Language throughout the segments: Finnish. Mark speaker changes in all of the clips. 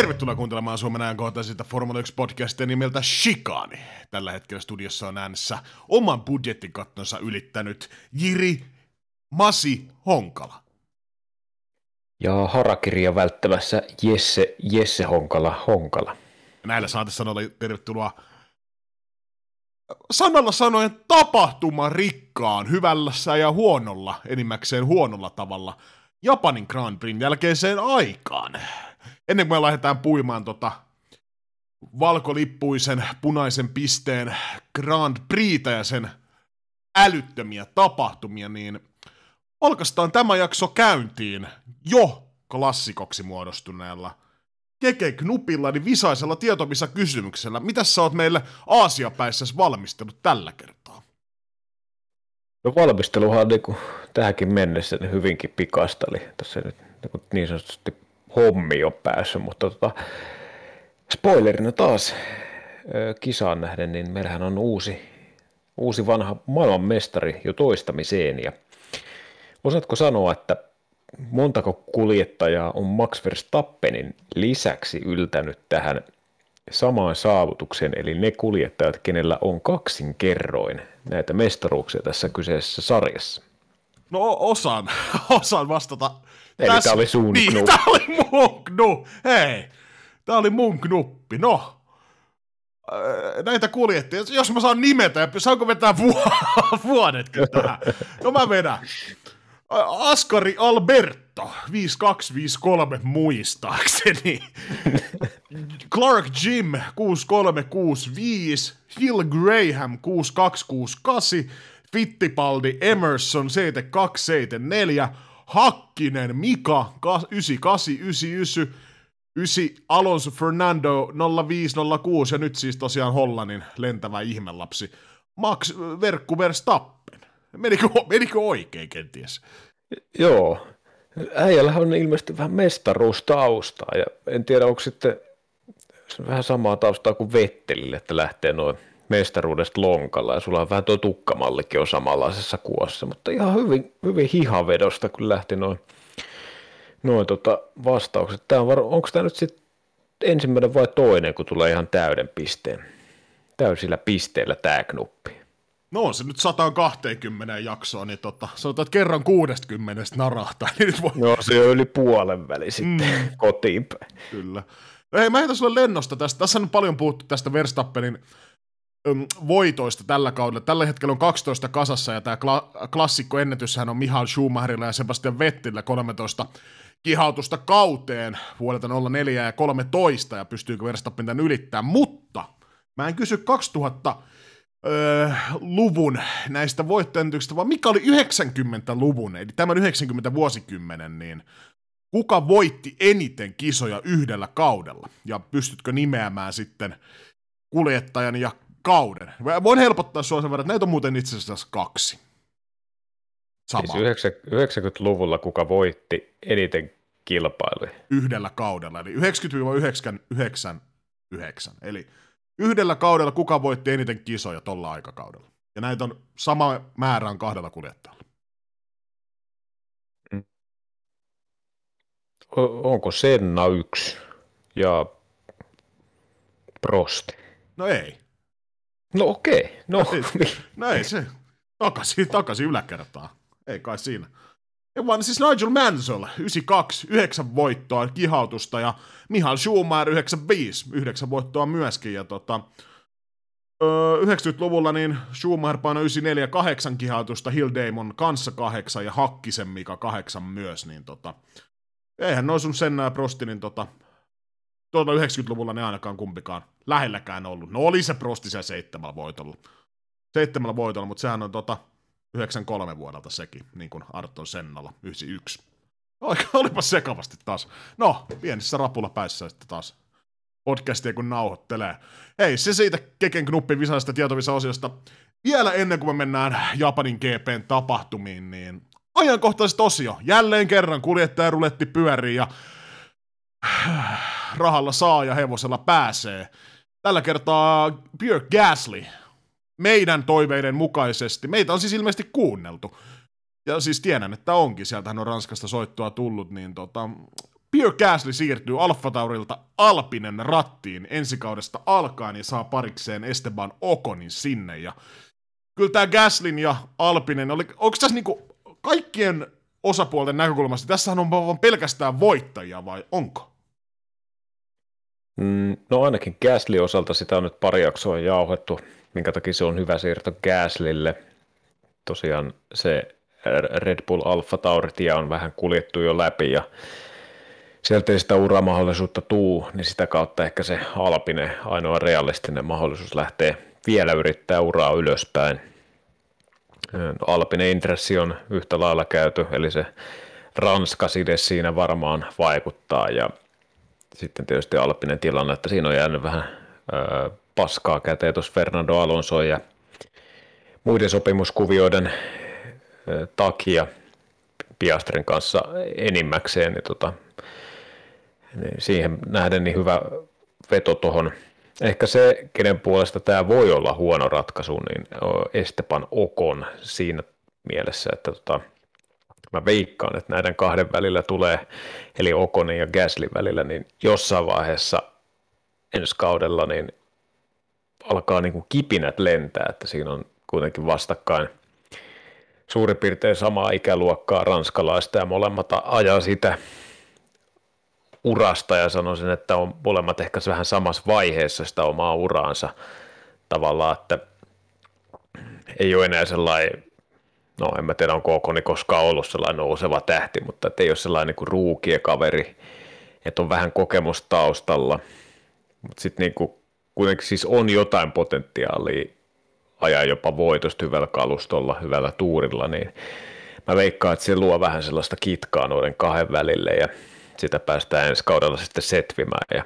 Speaker 1: Tervetuloa kuuntelemaan Suomen ajankohtaisinta Formula 1-podcastia nimeltä Shikani. Tällä hetkellä studiossa on äänessä oman budjettikattonsa ylittänyt Jiri Masi Honkala.
Speaker 2: Ja harakirja välttämässä Jesse, Jesse Honkala Honkala.
Speaker 1: Näillä saatesanoilla tervetuloa sanalla sanoen tapahtuma rikkaan, hyvällä ja huonolla, enimmäkseen huonolla tavalla, Japanin Grand Prix jälkeiseen aikaan. Ennen kuin me lähdetään puimaan tota valkolippuisen punaisen pisteen Grand Prixtä ja sen älyttömiä tapahtumia, niin olkastaan tämä jakso käyntiin jo klassikoksi muodostuneella Keke Knupilla, niin visaisella tietomissa kysymyksellä. Mitä sä oot meille Aasiapäissä valmistellut tällä kertaa?
Speaker 2: No valmisteluhan on niin kuin tähänkin mennessä niin hyvinkin pikasta, eli tässä nyt niin, niin sanotusti hommi on päässyt, mutta tota, spoilerina taas kisaan nähden, niin meillähän on uusi, uusi vanha maailmanmestari jo toistamiseen, ja osaatko sanoa, että montako kuljettajaa on Max Verstappenin lisäksi yltänyt tähän samaan saavutukseen, eli ne kuljettajat, kenellä on kaksinkerroin näitä mestaruuksia tässä kyseisessä sarjassa?
Speaker 1: No osaan, osaan vastata.
Speaker 2: Eli Täs... tämä oli sun
Speaker 1: niin,
Speaker 2: knuppi.
Speaker 1: Tämä oli mun knuppi. Hei, tämä oli mun knuppi. No, äh, näitä kuljettajia, jos mä saan nimetä, saanko vetää vuodetkin tähän? No mä vedän. Askari Alberto, 5253 muistaakseni. Clark Jim, 6365. Hill Graham, 6268. Fittipaldi Emerson, 7274. Hakkinen Mika, 9899. 9 Alonso Fernando 0506 ja nyt siis tosiaan Hollannin lentävä ihmelapsi Max Verkku Verstappen. Menikö, menikö oikein kenties?
Speaker 2: Joo. Äijällä on ilmeisesti vähän mestaruustaustaa ja en tiedä onko sitten vähän samaa taustaa kuin Vettelille, että lähtee noin mestaruudesta lonkalla ja sulla on vähän tuo tukkamallikin on samanlaisessa kuossa, mutta ihan hyvin, hyvin hihavedosta kun lähti noin, noin tota vastaukset. Tämä on var, onko tämä nyt sitten ensimmäinen vai toinen, kun tulee ihan täyden pisteen, täysillä pisteillä tämä knuppi?
Speaker 1: No on se nyt 120 jaksoa, niin tota, sanotaan, että kerran 60 narahtaa. Niin nyt voi...
Speaker 2: No se on yli puolen väli sitten mm. kotiin päin.
Speaker 1: Kyllä. No hei, mä heitän sulle lennosta tästä. Tässä on paljon puhuttu tästä Verstappenin voitoista tällä kaudella. Tällä hetkellä on 12 kasassa, ja tämä kla- klassikko ennätyshän on Mihail Schumacherilla ja Sebastian Vettillä 13 kihautusta kauteen vuodelta 04 ja 13, ja pystyykö Verstappen tämän ylittämään. Mutta mä en kysy 2000 öö, luvun näistä voittojennytyksistä, vaan mikä oli 90-luvun, eli tämän 90 vuosikymmenen, niin kuka voitti eniten kisoja yhdellä kaudella? Ja pystytkö nimeämään sitten kuljettajan ja kauden? Voin helpottaa sinua sen verran, että näitä on muuten itse asiassa kaksi.
Speaker 2: Sama. Siis 90-luvulla kuka voitti eniten kilpailuja?
Speaker 1: Yhdellä kaudella, eli 90-99. Eli Yhdellä kaudella kuka voitti eniten kisoja tuolla aikakaudella. Ja näitä on sama määrä on kahdella kuljettajalla. Mm.
Speaker 2: onko Senna yksi ja Prost?
Speaker 1: No ei.
Speaker 2: No okei. No.
Speaker 1: No ei se. Takaisin, takaisin yläkertaan. Ei kai siinä. Ja vaan siis Nigel Mansell, 92, 9 voittoa, kihautusta, ja Mihail Schumacher, 95, 9 voittoa myöskin, ja tota, 90-luvulla niin Schumacher painoi 94 8 kihautusta, Hill Damon kanssa 8 ja Hakkisen Mika 8 myös, niin tota, eihän noin sun Senna ja Prosti, niin tota, tuolla 90-luvulla ne ainakaan kumpikaan lähelläkään ollut. No oli se Prosti siellä seitsemällä voitolla. Seitsemällä voitolla, mutta sehän on tota, 93 vuodelta sekin, niin kuin Arton Sennalla, 91. Oika, olipa sekavasti taas. No, pienissä rapula päissä sitten taas podcastia kun nauhoittelee. Hei, se siitä Keken Knuppin visaista tietovisa osiosta. Vielä ennen kuin me mennään Japanin GPn tapahtumiin, niin ajankohtaiset osio. Jälleen kerran kuljettajaruletti pyörii ja rahalla saa ja hevosella pääsee. Tällä kertaa Pierre Gasly meidän toiveiden mukaisesti. Meitä on siis ilmeisesti kuunneltu. Ja siis tiedän, että onkin. Sieltähän on Ranskasta soittoa tullut, niin tota, Pierre Gasly siirtyy Alfa Taurilta Alpinen rattiin ensi kaudesta alkaen ja saa parikseen Esteban Okonin sinne. Ja kyllä tämä Gaslin ja Alpinen, oli, onko tässä niinku kaikkien osapuolten näkökulmasta, tässähän on vaan pelkästään voittajia vai onko?
Speaker 2: Mm, no ainakin Gasly osalta sitä on nyt pari jaksoa jauhettu, minkä takia se on hyvä siirto Gaslille. Tosiaan se Red Bull Alpha Tauri on vähän kuljettu jo läpi ja sieltä ei sitä uramahdollisuutta tuu, niin sitä kautta ehkä se Alpine ainoa realistinen mahdollisuus lähtee vielä yrittää uraa ylöspäin. Alpine intressi on yhtä lailla käyty, eli se Ranska-side siinä varmaan vaikuttaa ja sitten tietysti Alpinen tilanne, että siinä on jäänyt vähän ö, paskaa käteen tuossa Fernando Alonso ja muiden sopimuskuvioiden ö, takia Piastrin kanssa enimmäkseen, niin, tota, niin siihen nähden niin hyvä veto tuohon. Ehkä se, kenen puolesta tämä voi olla huono ratkaisu, niin Estepan Okon siinä mielessä, että tota, mä veikkaan, että näiden kahden välillä tulee, eli Okonin ja Gaslin välillä, niin jossain vaiheessa ensi kaudella niin alkaa niin kuin kipinät lentää, että siinä on kuitenkin vastakkain suurin piirtein samaa ikäluokkaa ranskalaista ja molemmat ajaa sitä urasta ja sanoisin, että on molemmat ehkä vähän samassa vaiheessa sitä omaa uraansa tavallaan, että ei ole enää sellainen no en mä tiedä onko Okoni koskaan ollut sellainen nouseva tähti, mutta ei ole sellainen niin ruukie kaveri, että on vähän kokemusta taustalla, mutta sitten niin kuitenkin siis on jotain potentiaalia ajaa jopa voitosta hyvällä kalustolla, hyvällä tuurilla, niin mä veikkaan, että se luo vähän sellaista kitkaa noiden kahden välille ja sitä päästään ensi kaudella sitten setvimään. Ja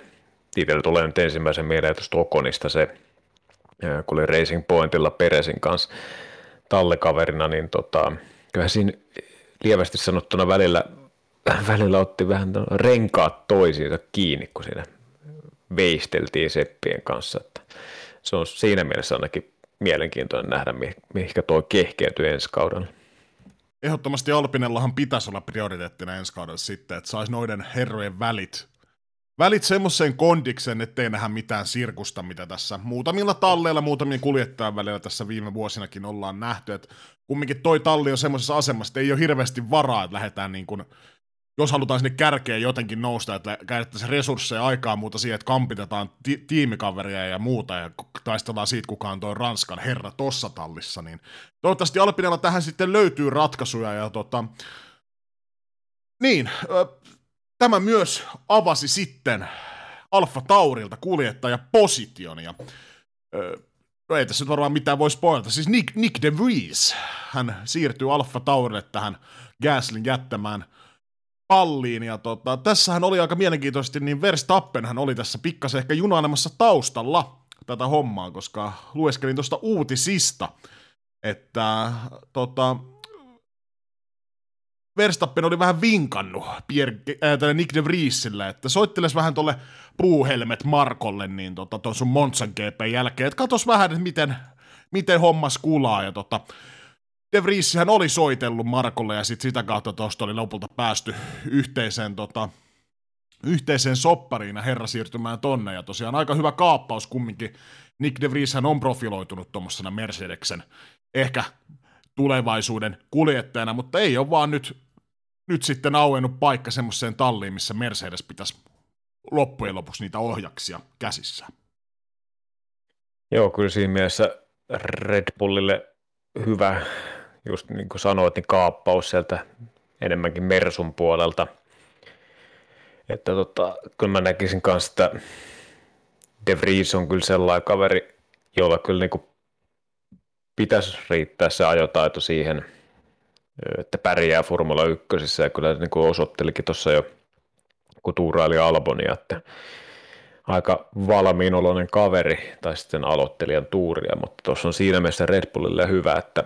Speaker 2: itsellä tulee nyt ensimmäisen mieleen tuosta Okonista se, kun oli Racing Pointilla Peresin kanssa tallekaverina, niin tota, kyllä siinä lievästi sanottuna välillä, välillä otti vähän renkaat toisiinsa kiinni, kun siinä veisteltiin seppien kanssa. Että se on siinä mielessä ainakin mielenkiintoinen nähdä, mihinkä tuo kehkeytyy ensi kaudella.
Speaker 1: Ehdottomasti Alpinellahan pitäisi olla prioriteettina ensi kaudella sitten, että saisi noiden herrojen välit välit semmoiseen kondiksen, ettei nähdä mitään sirkusta, mitä tässä muutamilla talleilla, muutamien kuljettajan välillä tässä viime vuosinakin ollaan nähty, että kumminkin toi talli on semmoisessa asemassa, että ei ole hirveästi varaa, että lähdetään niin kuin, jos halutaan sinne kärkeen jotenkin nousta, että käytettäisiin resursseja aikaa muuta siihen, että kampitetaan ti- tiimikaveria ja muuta ja taistellaan siitä, kuka on toi Ranskan herra tossa tallissa, niin toivottavasti Alpinella tähän sitten löytyy ratkaisuja ja tota, niin, Tämä myös avasi sitten Alfa Taurilta kuljettaja position ja öö, no ei tässä nyt varmaan mitään voi spoilata. Siis Nick, Nick de Vries, hän siirtyy Alfa Taurille tähän Gaslin jättämään palliin. Ja tota, tässähän oli aika mielenkiintoisesti, niin Verstappen hän oli tässä pikkasen ehkä junailemassa taustalla tätä hommaa, koska lueskelin tuosta uutisista, että tota, Verstappen oli vähän vinkannut Pierre, äh, Nick de Vriesille, että soitteles vähän tolle puuhelmet Markolle niin tota, sun Monsan GP jälkeen, että katos vähän, että miten, miten hommas kulaa, ja tota, De Vrieshän oli soitellut Markolle, ja sit sitä kautta tuosta oli lopulta päästy yhteiseen, tota, yhteiseen soppariin ja herra siirtymään tonne, ja tosiaan aika hyvä kaappaus kumminkin. Nick de Vrieshän on profiloitunut tuommoisena Mercedeksen ehkä tulevaisuuden kuljettajana, mutta ei ole vaan nyt nyt sitten auennut paikka semmoiseen talliin, missä Mercedes pitäisi loppujen lopuksi niitä ohjaksia käsissä.
Speaker 2: Joo, kyllä siinä mielessä Red Bullille hyvä, just niin kuin sanoit, niin kaappaus sieltä enemmänkin Mersun puolelta. Että tota, kyllä mä näkisin kanssa, että De Vries on kyllä sellainen kaveri, jolla kyllä niin kuin pitäisi riittää se ajotaito siihen – että pärjää Formula 1 ja kyllä niin kuin osoittelikin tuossa jo, kun tuuraili Albonia, että aika valmiin oloinen kaveri tai sitten aloittelijan tuuria, mutta tuossa on siinä mielessä Red Bullille hyvä, että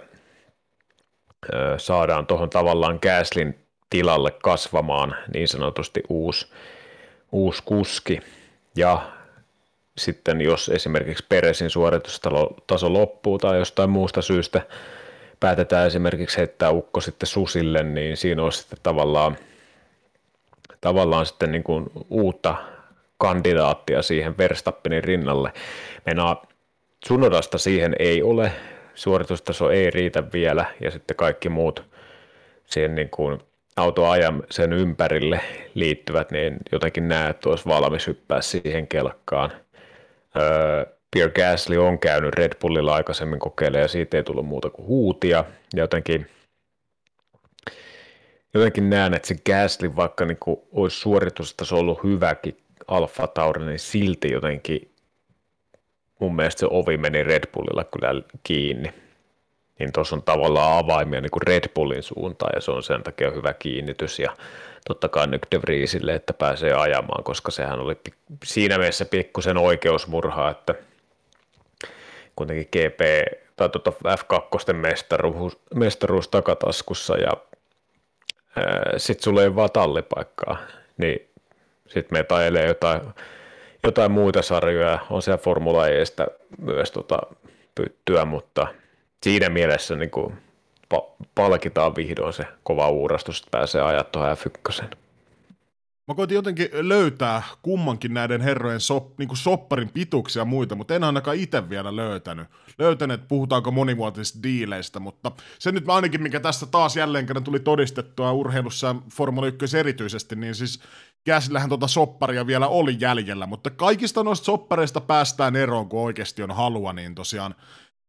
Speaker 2: saadaan tuohon tavallaan Gaslin tilalle kasvamaan niin sanotusti uusi, uusi kuski. Ja sitten jos esimerkiksi Peresin suoritustaso loppuu tai jostain muusta syystä päätetään esimerkiksi heittää ukko sitten susille, niin siinä olisi sitten tavallaan tavallaan sitten niin kuin uutta kandidaattia siihen Verstappenin rinnalle. Meinaa Sunodasta siihen ei ole, suoritustaso ei riitä vielä ja sitten kaikki muut siihen niin kuin autoajan sen ympärille liittyvät, niin jotenkin näe, että olisi valmis hyppää siihen kelkkaan. Öö, Pierre Gasly on käynyt Red Bullilla aikaisemmin kokeilemaan ja siitä ei tullut muuta kuin huutia. Ja jotenkin, jotenkin näen, että se Gasly, vaikka niin kuin olisi suoritustaso ollut hyväkin Alfa Tauri, niin silti jotenkin mun mielestä se ovi meni Red Bullilla kyllä kiinni. Niin tuossa on tavallaan avaimia niin kuin Red Bullin suuntaan ja se on sen takia hyvä kiinnitys ja totta kai nyt De Vriesille, että pääsee ajamaan, koska sehän oli siinä mielessä pikkusen oikeusmurha, että kuitenkin GP tai tuota F2 mestaruus, mestaruus takataskussa ja sitten sulla ei vaan tallipaikkaa, niin sitten me tajelee jotain, jotain muita sarjoja, on siellä Formula Estä myös tota, pyttyä, mutta siinä mielessä niin kuin, pa- palkitaan vihdoin se kova uurastus, että pääsee ajat tuohon F1.
Speaker 1: Mä koitin jotenkin löytää kummankin näiden herrojen sop, niin kuin sopparin pituksia ja muita, mutta en ainakaan itse vielä löytänyt. Löytänyt, että puhutaanko monivuotisista diileistä, mutta se nyt ainakin, mikä tässä taas jälleen kerran tuli todistettua urheilussa Formula 1 erityisesti, niin siis Käsillähän tuota sopparia vielä oli jäljellä, mutta kaikista noista soppareista päästään eroon, kun oikeasti on halua, niin tosiaan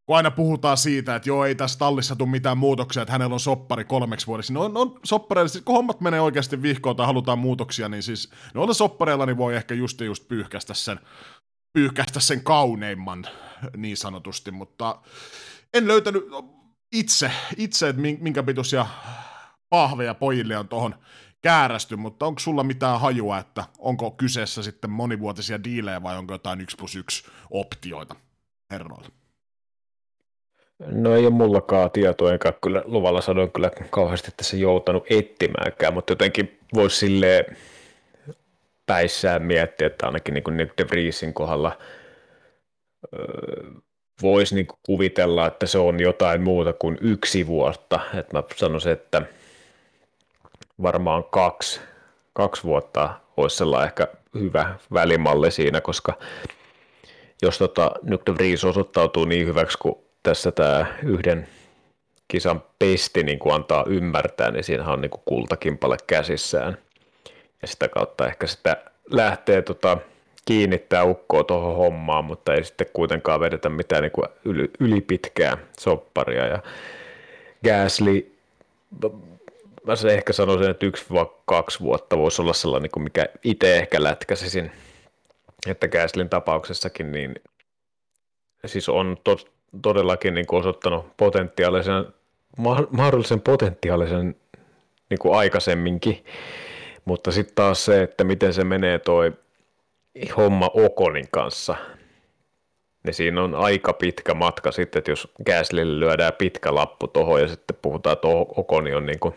Speaker 1: kun aina puhutaan siitä, että joo, ei tässä tallissa tule mitään muutoksia, että hänellä on soppari kolmeksi vuodeksi, no on, on soppareilla, kun hommat menee oikeasti vihkoon tai halutaan muutoksia, niin siis noilla soppareilla niin voi ehkä just just pyyhkästä sen, pyyhkästä sen kauneimman niin sanotusti, mutta en löytänyt itse, itse että minkä pituisia pahveja pojille on tuohon käärästy, mutta onko sulla mitään hajua, että onko kyseessä sitten monivuotisia diilejä vai onko jotain 1 plus 1 optioita herroilla?
Speaker 2: No ei ole mullakaan tietoa, enkä kyllä luvalla sanoin kyllä kauheasti tässä joutanut etsimäänkään, mutta jotenkin voisi silleen päissään miettiä, että ainakin niin Nick De Vriesin kohdalla öö, voisi niin kuvitella, että se on jotain muuta kuin yksi vuotta. Että mä sanoisin, että varmaan kaksi, kaksi vuotta olisi sellainen ehkä hyvä välimalli siinä, koska jos tota, Nick De Vries osoittautuu niin hyväksi kuin tässä tämä yhden kisan pesti niin kuin antaa ymmärtää, niin siinähän on niin kuin kultakimpale käsissään. Ja sitä kautta ehkä sitä lähtee tota, kiinnittää ukkoa tuohon hommaan, mutta ei sitten kuitenkaan vedetä mitään niin kuin yli, ylipitkää sopparia. Ja Gasly, mä se ehkä sanoisin, että yksi vai kaksi vuotta voisi olla sellainen, niin kuin mikä itse ehkä lätkäsisin, että Gaslin tapauksessakin niin siis on tos, todellakin niin kuin osoittanut potentiaalisen, mahdollisen potentiaalisen niin kuin aikaisemminkin, mutta sitten taas se, että miten se menee toi homma Okonin kanssa, niin siinä on aika pitkä matka sitten, että jos Gaslille lyödään pitkä lappu tuohon ja sitten puhutaan, että Okoni on niin kuin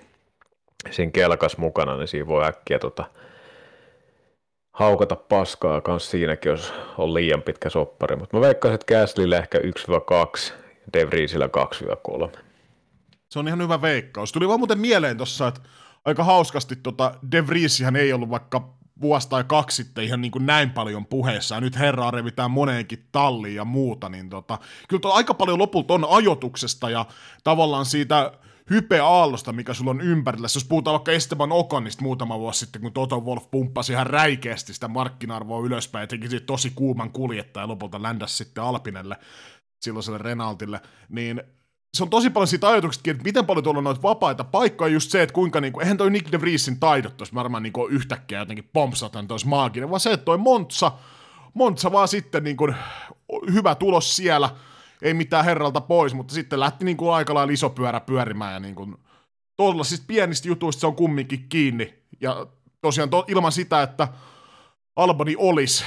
Speaker 2: siinä kelkas mukana, niin siinä voi äkkiä tota, haukata paskaa kanssa siinäkin, jos on liian pitkä soppari. Mutta mä veikkaisin, että Gaslylle ehkä 1-2 ja De Vriesillä 2-3.
Speaker 1: Se on ihan hyvä veikkaus. Tuli vaan muuten mieleen tuossa, että aika hauskasti tota De Vriesihän ei ollut vaikka vuosi tai kaksi sitten ihan niin kuin näin paljon puheessa, ja nyt herraa revitään moneenkin talliin ja muuta, niin tota, kyllä aika paljon lopulta on ajotuksesta ja tavallaan siitä hypeaallosta, mikä sulla on ympärillä. Jos puhutaan vaikka Esteban Okonista muutama vuosi sitten, kun Toto Wolf pumppasi ihan räikeästi sitä markkina-arvoa ylöspäin ja teki siitä tosi kuuman kuljettaja lopulta ländäsi sitten Alpinelle, silloiselle Renaultille, niin se on tosi paljon siitä ajatuksesta, että miten paljon tuolla on noita vapaita paikkoja, just se, että kuinka, niin kuin, eihän toi Nick de Vriesin taidot tuossa varmaan niin kuin, yhtäkkiä jotenkin pompsatan tois maaginen, vaan se, että toi Montsa, Montsa vaan sitten niin kuin, hyvä tulos siellä, ei mitään herralta pois, mutta sitten lähti niin kuin aika lailla iso pyörä pyörimään ja niin kuin, siis pienistä jutuista se on kumminkin kiinni. Ja tosiaan to, ilman sitä, että Albani olisi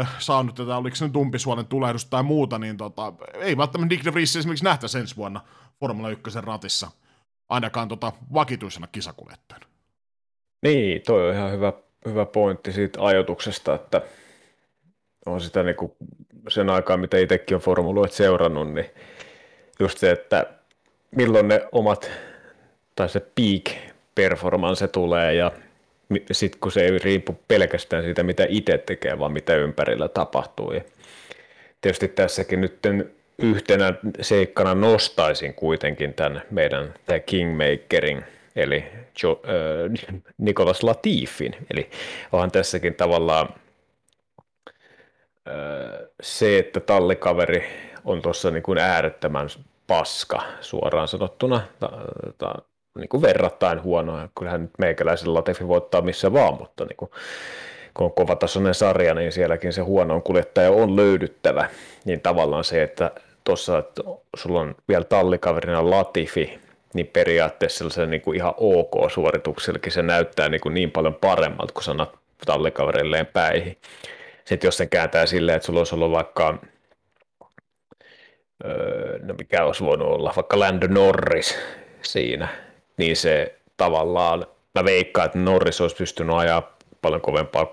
Speaker 1: äh, saanut tätä, oliko se nyt umpisuolen tulehdusta tai muuta, niin tota, ei välttämättä Nick de Vries esimerkiksi nähtäisi ensi vuonna Formula 1 ratissa, ainakaan tota vakituisena kisakuljettajana.
Speaker 2: Niin, toi on ihan hyvä, hyvä pointti siitä ajatuksesta, että on sitä niin kuin sen aikaa, mitä itsekin on formuloit seurannut, niin just se, että milloin ne omat, tai se peak performance tulee ja sit kun se ei riipu pelkästään siitä, mitä itse tekee, vaan mitä ympärillä tapahtuu. Ja tietysti tässäkin nyt yhtenä seikkana nostaisin kuitenkin tämän meidän tämän Kingmakerin, eli jo, äh, Nikolas Latifin. Eli onhan tässäkin tavallaan se, että tallikaveri on tuossa niin kuin äärettömän paska suoraan sanottuna, ta, ta, niin kuin verrattain huono. Kyllähän nyt meikäläisen Latifi voittaa missä vaan, mutta niin kuin, kun on kovatasoinen sarja, niin sielläkin se huono kuljettaja on löydyttävä. Niin tavallaan se, että tuossa, että sulla on vielä tallikaverina Latifi, niin periaatteessa se niin kuin ihan ok suorituksellakin se näyttää niin, kuin niin paljon paremmalta, kun sanat tallikaverilleen päihin. Sitten jos se kääntää silleen, että sulla olisi ollut vaikka, öö, no mikä olisi voinut olla, vaikka Lando Norris siinä, niin se tavallaan, mä veikkaan, että Norris olisi pystynyt ajaa paljon kovempaa,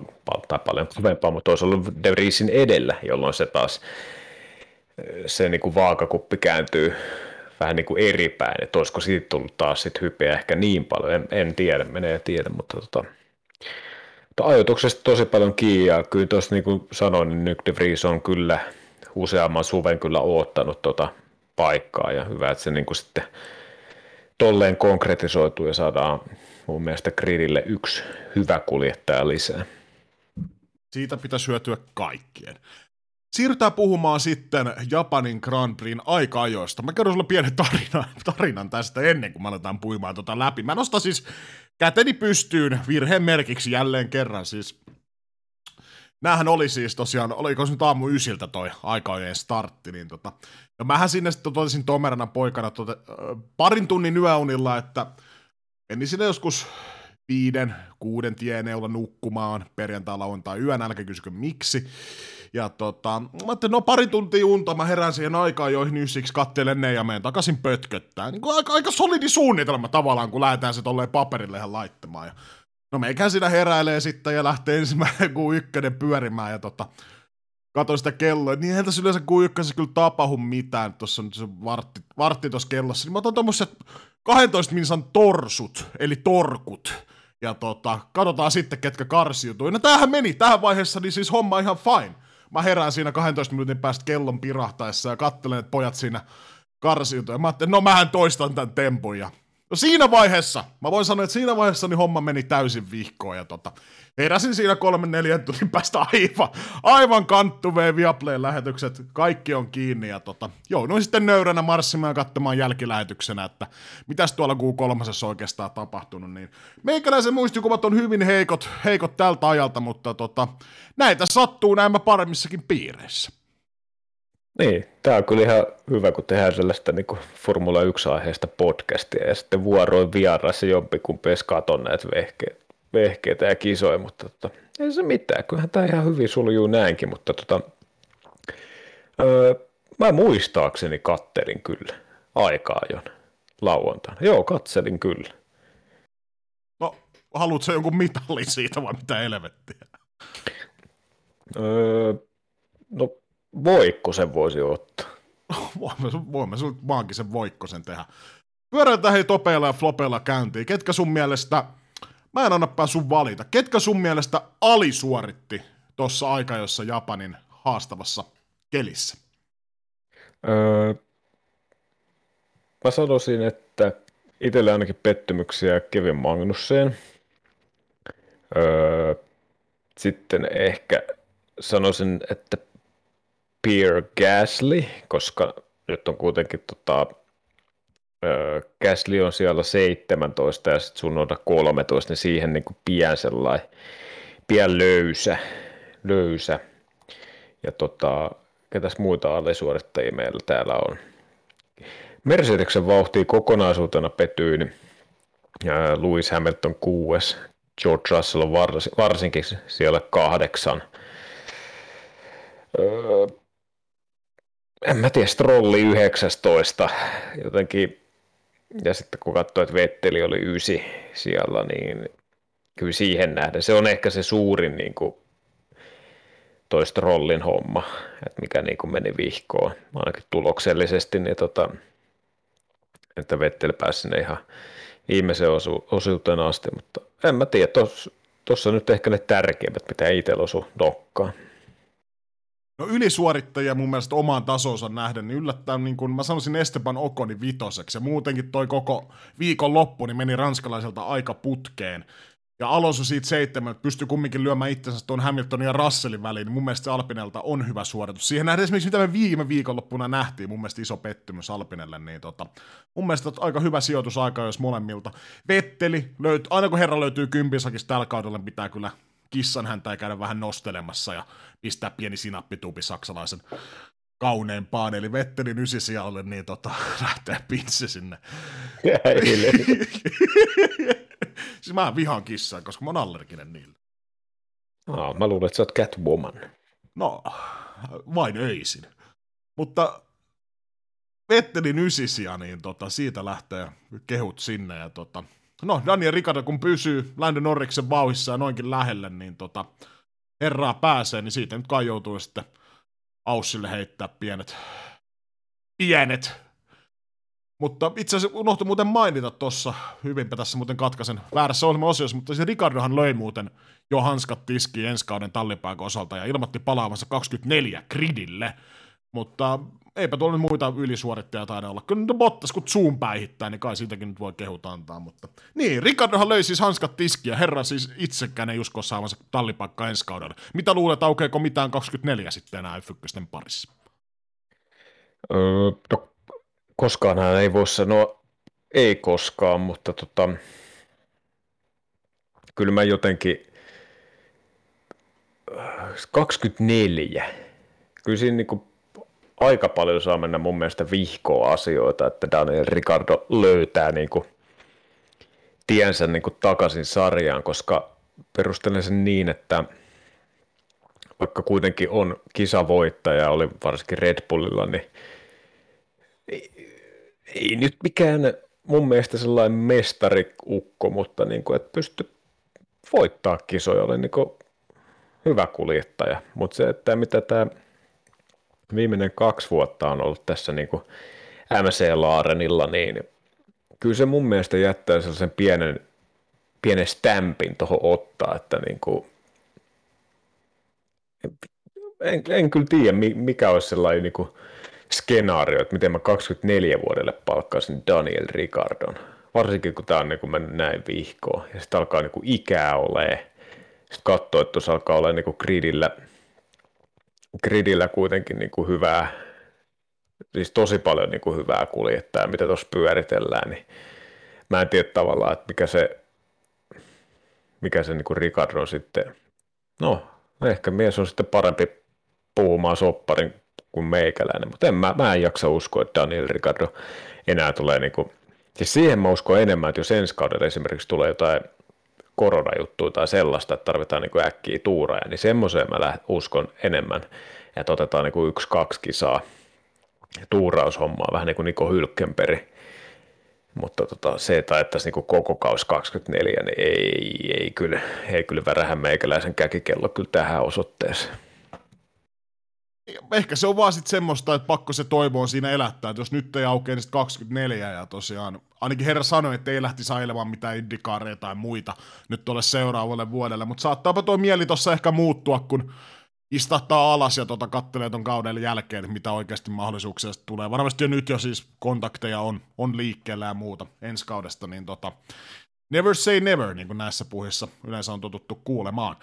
Speaker 2: tai paljon kovempaa, mutta olisi ollut De Vriesin edellä, jolloin se taas se niin kuin vaakakuppi kääntyy vähän niin kuin eri päin, että olisiko siitä tullut taas sit hypeä ehkä niin paljon, en, en tiedä, menee tiedä, mutta tota, ajoituksesta tosi paljon kiinni ja kyllä tuossa niin kuin sanoin, niin Nyk de Vries on kyllä useamman suven kyllä oottanut tota paikkaa ja hyvä, että se niin kuin sitten tolleen konkretisoituu ja saadaan mun mielestä gridille yksi hyvä kuljettaja lisää.
Speaker 1: Siitä pitäisi hyötyä kaikkien. Siirrytään puhumaan sitten Japanin Grand Prixin aika-ajoista. Mä kerron sulle pienen tarinan, tarinan tästä ennen kuin mä aletaan puimaan tota läpi. Mä nostan siis käteni pystyyn virheen merkiksi jälleen kerran. Siis Nämähän oli siis tosiaan, oliko se nyt aamu ysiltä toi aikaojen startti, niin tota, ja mähän sinne sitten totesin tomerana poikana tota, parin tunnin yöunilla, että menin sinne joskus viiden, kuuden tieneulla nukkumaan perjantai, lauantai, yön, älkää kysykö miksi. Ja tota, mä ajattelin, no pari tuntia unta, mä herään siihen aikaan, joihin ysiksi kattelen ne ja menen takaisin pötköttää. Niin aika, aika solidi suunnitelma tavallaan, kun lähdetään se tolleen paperille ihan laittamaan. Ja no meikään siinä heräilee sitten ja lähtee ensimmäinen kuin ykkönen pyörimään ja tota, katsoin sitä kelloa, niin eihän tässä yleensä kuin ykkösessä kyllä tapahdu mitään, tuossa on se vartti, vartti tuossa kellossa, niin mä otan tommoset 12 minsan torsut, eli torkut, ja tota, katsotaan sitten, ketkä karsiutuu. No tämähän meni, tähän vaiheessa niin siis homma ihan fine. Mä herään siinä 12 minuutin päästä kellon pirahtaessa ja katselen, että pojat siinä karsiutuu. Ja mä ajattelin, no mähän toistan tämän tempun ja No siinä vaiheessa, mä voin sanoa, että siinä vaiheessa niin homma meni täysin vihkoon ja tota, heräsin siinä kolmen neljän tunnin päästä aivan, aivan kanttuveen Viaplayn lähetykset, kaikki on kiinni ja tota, jouduin sitten nöyränä marssimaan katsomaan jälkilähetyksenä, että mitäs tuolla Q3 oikeastaan tapahtunut, niin meikäläisen muistikuvat on hyvin heikot, heikot tältä ajalta, mutta tota, näitä sattuu näin paremmissakin piireissä.
Speaker 2: Niin, tämä on kyllä ihan hyvä, kun tehdään sellaista niin kuin Formula 1-aiheesta podcastia ja sitten vuoroin vierassa jompikumpi edes katon näitä vehkeitä, vehkeitä ja kisoja, mutta tota, ei se mitään, kyllähän tämä ihan hyvin suljuu näinkin, mutta tota, öö, mä muistaakseni kattelin kyllä aikaa jo lauantaina. Joo, katselin kyllä.
Speaker 1: No, haluatko jonkun mitallin siitä vai mitä helvettiä?
Speaker 2: Öö, no Voikko sen voisi ottaa.
Speaker 1: voimme, voimme maankin sen Voikkosen tehdä. Pyöräytään hei topeilla ja flopeilla käyntiin. Ketkä sun mielestä, mä en anna sun valita, ketkä sun mielestä alisuoritti tuossa aika, jossa Japanin haastavassa kelissä?
Speaker 2: Öö, mä sanoisin, että itselle ainakin pettymyksiä Kevin Magnusseen. Öö, sitten ehkä sanoisin, että Pierre Gasly, koska nyt on kuitenkin tota, Gasly on siellä 17 ja sitten sun on 13, niin siihen niin kuin pian sellainen, pian löysä, löysä. Ja tota, ketäs muita alisuorittajia meillä täällä on. Mercedeksen vauhtia kokonaisuutena petyin, ja Lewis Hamilton 6, George Russell on varsinkin siellä kahdeksan. En mä tiedä, Strolli 19 jotenkin, ja sitten kun katsoi, että Vetteli oli ysi siellä, niin kyllä siihen nähden, se on ehkä se suurin niin kuin, toi Strollin homma, että mikä niin kuin meni vihkoon, ainakin tuloksellisesti, niin tota, että Vettel pääsi sinne ihan viimeisen osu- osuuteen asti, mutta en mä tiedä, tuossa nyt ehkä ne tärkeimmät, mitä itsellä osui nokkaan.
Speaker 1: No ylisuorittajia mun mielestä omaan tasonsa nähden, niin yllättäen niin kun mä sanoisin Esteban Okoni vitoseksi, ja muutenkin toi koko viikon loppu niin meni ranskalaiselta aika putkeen. Ja Alonso siitä seitsemän, että pystyy kumminkin lyömään itsensä tuon Hamiltonin ja Russellin väliin, niin mun mielestä Alpinelta on hyvä suoritus. Siihen nähdään esimerkiksi, mitä me viime viikonloppuna nähtiin, mun mielestä iso pettymys Alpinelle, niin tota, mun mielestä aika hyvä sijoitus aika jos molemmilta. Vetteli, löyt, aina kun herra löytyy kympisakista tällä kaudella, niin pitää kyllä kissan häntä ja käydä vähän nostelemassa ja pistää pieni sinappituupi saksalaisen kauneempaan, eli Vettelin ysisijalle, niin tota, lähtee pinssi sinne. siis mä vihaan kissaa, koska mä oon allerginen niille.
Speaker 2: Aa, mä luulen, että sä oot Catwoman.
Speaker 1: No, vain öisin. Mutta Vettelin ysisiä, niin tota, siitä lähtee kehut sinne. Ja tota, no, Daniel Ricardo kun pysyy Lando Norriksen vauhissa ja noinkin lähelle, niin tota, herraa pääsee, niin siitä nyt kai joutuu sitten Aussille heittää pienet, pienet. Mutta itse asiassa unohtui muuten mainita tuossa, hyvinpä tässä muuten katkaisen väärässä ohjelman osiossa, mutta se Ricardohan löi muuten jo hanskat tiskiin ensi kauden osalta ja ilmoitti palaavansa 24 gridille, mutta eipä tuolla muita ylisuorittajia taida olla. Kyllä nyt Bottas, kun Zoom päihittää, niin kai siitäkin nyt voi kehut antaa. Mutta... Niin, Ricardohan löi siis hanskat tiskiä, herra siis itsekään ei usko saavansa tallipaikka ensi kaudella. Mitä luulet, aukeeko mitään 24 sitten enää f parissa?
Speaker 2: Öö, no koskaan hän ei voi sanoa ei koskaan, mutta tota, kyllä mä jotenkin 24. Kyllä siinä niin aika paljon saa mennä mun mielestä vihkoa asioita, että Daniel Ricardo löytää niin kuin tiensä niin kuin takaisin sarjaan, koska perustelen sen niin, että vaikka kuitenkin on kisavoittaja, oli varsinkin Red Bullilla, niin ei nyt mikään mun mielestä sellainen mestariukko, mutta niin kuin, että pysty voittaa kisoja, oli niin kuin hyvä kuljettaja. Mutta se, että mitä tämä viimeinen kaksi vuotta on ollut tässä niin kuin MC-laarenilla, niin kyllä se mun mielestä jättää sellaisen pienen, pienen stämpin tuohon ottaa, että niin kuin, en, en kyllä tiedä, mikä olisi sellainen niin kuin, skenaario, että miten mä 24 vuodelle palkkaisin Daniel Ricardon. Varsinkin kun tämä on niin mennyt näin vihkoon. Ja sitten alkaa niin kuin ikää olee. Sitten katsoo, että tuossa alkaa olla niin kuin gridillä, gridillä kuitenkin niin kuin hyvää, siis tosi paljon niin kuin hyvää kuljettaa, mitä tuossa pyöritellään, niin mä en tiedä tavallaan, että mikä se, mikä se niin kuin Ricardo sitten, no ehkä mies on sitten parempi puhumaan sopparin kuin meikäläinen, mutta en, mä, mä en jaksa uskoa, että Daniel Ricardo enää tulee niin kuin, siis siihen mä uskon enemmän, että jos ensi kaudella esimerkiksi tulee jotain koronajuttuja tai sellaista, että tarvitaan niin kuin äkkiä tuuraja, niin semmoiseen mä uskon enemmän, että otetaan niin kuin yksi, kaksi kisaa tuuraushommaa, vähän niin kuin Niko Hylkenperi, mutta tota, se, että ajattaisiin niin koko kaus 24, niin ei, ei kyllä, ei kyllä värähän meikäläisen käkikello kyllä tähän osoitteeseen.
Speaker 1: Ehkä se on vaan sitten semmoista, että pakko se toivoa siinä elättää, että jos nyt ei aukea, niin 24 ja tosiaan, ainakin herra sanoi, että ei lähti sailemaan mitään indikaareja tai muita nyt tuolle seuraavalle vuodelle, mutta saattaapa tuo mieli tuossa ehkä muuttua, kun istahtaa alas ja tota kattelee ton kauden jälkeen, mitä oikeasti mahdollisuuksia tulee. Varmasti jo nyt jo siis kontakteja on, on liikkeellä ja muuta ensi kaudesta, niin tota, never say never, niin kuin näissä puheissa yleensä on totuttu kuulemaan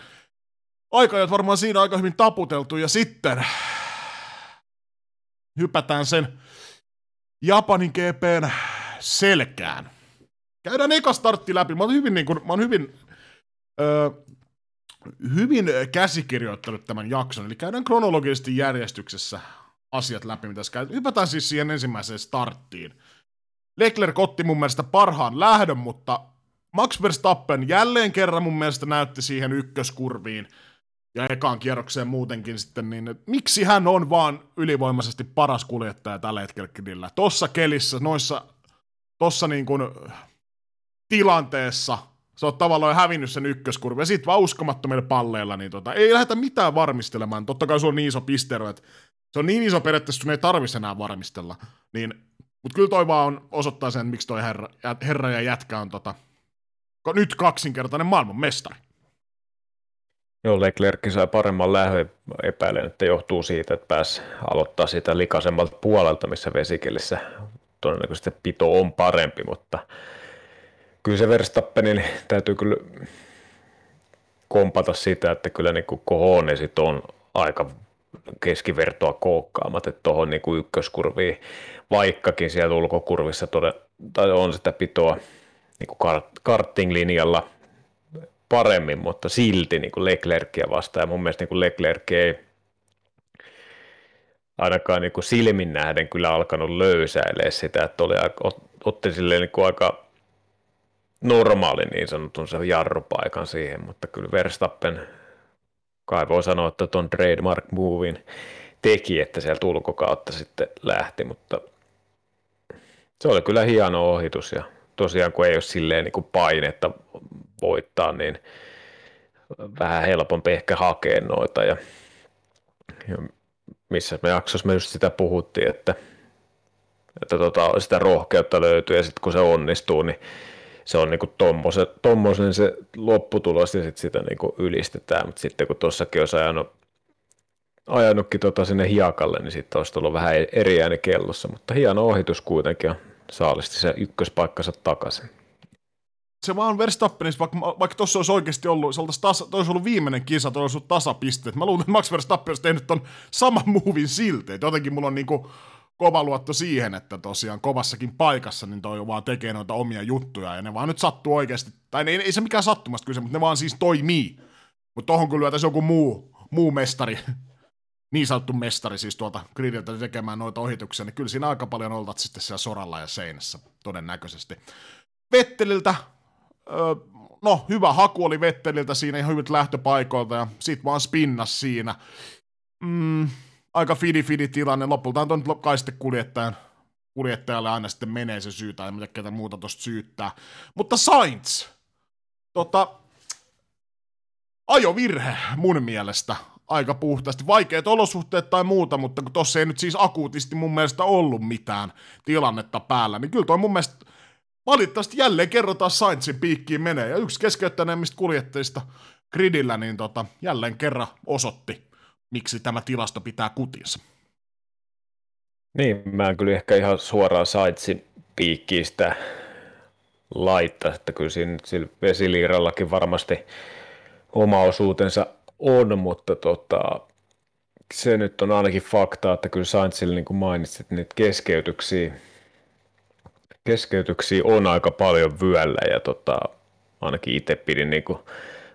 Speaker 1: aikajat varmaan siinä aika hyvin taputeltu, ja sitten hypätään sen Japanin GPn selkään. Käydään eka startti läpi. Mä oon hyvin, niin kun, mä oon hyvin, öö, hyvin käsikirjoittanut tämän jakson, eli käydään kronologisesti järjestyksessä asiat läpi, mitä käy. Hypätään siis siihen ensimmäiseen starttiin. Leclerc otti mun mielestä parhaan lähdön, mutta Max Verstappen jälleen kerran mun mielestä näytti siihen ykköskurviin – ja ekaan kierrokseen muutenkin sitten, niin miksi hän on vaan ylivoimaisesti paras kuljettaja tällä hetkellä. Tossa kelissä, noissa, tossa niin kuin tilanteessa, se on tavallaan hävinnyt sen ykköskurvi, ja sit vaan uskomattomilla palleilla, niin tota, ei lähdetä mitään varmistelemaan. Totta kai sulla on niin iso pistero, että se on niin iso periaatteessa, sun ei tarvitsisi enää varmistella. Niin, mutta kyllä toi vaan on, osoittaa sen, miksi toi herra, herra ja jätkä on tota, nyt kaksinkertainen maailman mestari.
Speaker 2: Joo, Leclerc sai paremman lähön. Epäilen, että johtuu siitä, että pääsi aloittaa sitä likaisemmalta puolelta, missä vesikelissä todennäköisesti pito on parempi, mutta kyllä se Verstappenin täytyy kyllä kompata sitä, että kyllä niin kohonesit on aika keskivertoa kookkaamat, että tuohon niin ykköskurviin, vaikkakin siellä ulkokurvissa todella, tai on sitä pitoa niin kuin kart, karting-linjalla paremmin, mutta silti niin kuin Leclercia vastaan. Ja mun mielestä niin kuin Leclerc ei ainakaan niin kuin silmin nähden kyllä alkanut löysäilee sitä, että oli, otti silleen niin kuin aika normaali niin sanotun se jarrupaikan siihen, mutta kyllä Verstappen kai voi sanoa, että tuon trademark movin teki, että sieltä ulkokautta sitten lähti, mutta se oli kyllä hieno ohitus ja tosiaan kun ei ole silleen niin kuin painetta voittaa, niin vähän helpompi ehkä hakea noita ja, ja missä me jaksossa me just sitä puhuttiin, että, että tota, sitä rohkeutta löytyy ja sitten kun se onnistuu, niin se on niinku tommosen, tommosen se lopputulos ja sitten sitä niinku ylistetään, mutta sitten kun tuossakin olisi ajanut, ajanutkin tota sinne hiakalle, niin sitten olisi tullut vähän eri ääni kellossa, mutta hieno ohitus kuitenkin ja saalisti se ykköspaikkansa takaisin.
Speaker 1: Se vaan Verstappenissa, vaikka, vaikka tuossa olisi oikeasti ollut, se olisi, olisi ollut viimeinen kisa, tuossa olisi ollut tasapisteet. Mä luulen, että Max Verstappen olisi tehnyt ton saman movin silti. Et jotenkin mulla on niinku, kova luotto siihen, että tosiaan kovassakin paikassa niin toi vaan tekee noita omia juttuja, ja ne vaan nyt sattuu oikeasti, tai ei, ei se mikään sattumasta kyse, mutta ne vaan siis toimii. Mutta tohon kyllä lyötäisi joku muu, muu mestari, niin sanottu mestari siis tuolta gridiltä tekemään noita ohituksia, niin kyllä siinä aika paljon oltat sitten siellä soralla ja seinässä, todennäköisesti. Vetteliltä, no hyvä haku oli Vetteliltä siinä ihan hyvät lähtöpaikoilta, ja sit vaan spinnas siinä. Mm, aika fidi-fidi tilanne. Lopulta on kai sitten kuljettajan, kuljettajalle aina sitten menee se syy tai mitä ketä muuta tosta syyttää. Mutta Sainz, tota, ajovirhe mun mielestä aika puhtaasti. Vaikeat olosuhteet tai muuta, mutta kun tossa ei nyt siis akuutisti mun mielestä ollut mitään tilannetta päällä, niin kyllä toi mun mielestä valitettavasti jälleen kerrotaan Sainzin piikkiin menee. Ja yksi keskeyttäneimmistä kuljettajista gridillä, niin tota, jälleen kerran osoitti, miksi tämä tilasto pitää kutissa.
Speaker 2: Niin, mä en kyllä ehkä ihan suoraan saitsin piikkiistä laittaa, että kyllä siinä sillä vesiliirallakin varmasti oma osuutensa on, mutta tota, se nyt on ainakin fakta, että kyllä Saintsille, niin kuin mainitsit, niitä keskeytyksiä, keskeytyksiä on aika paljon vyöllä ja tota, ainakin itse pidin niin kuin,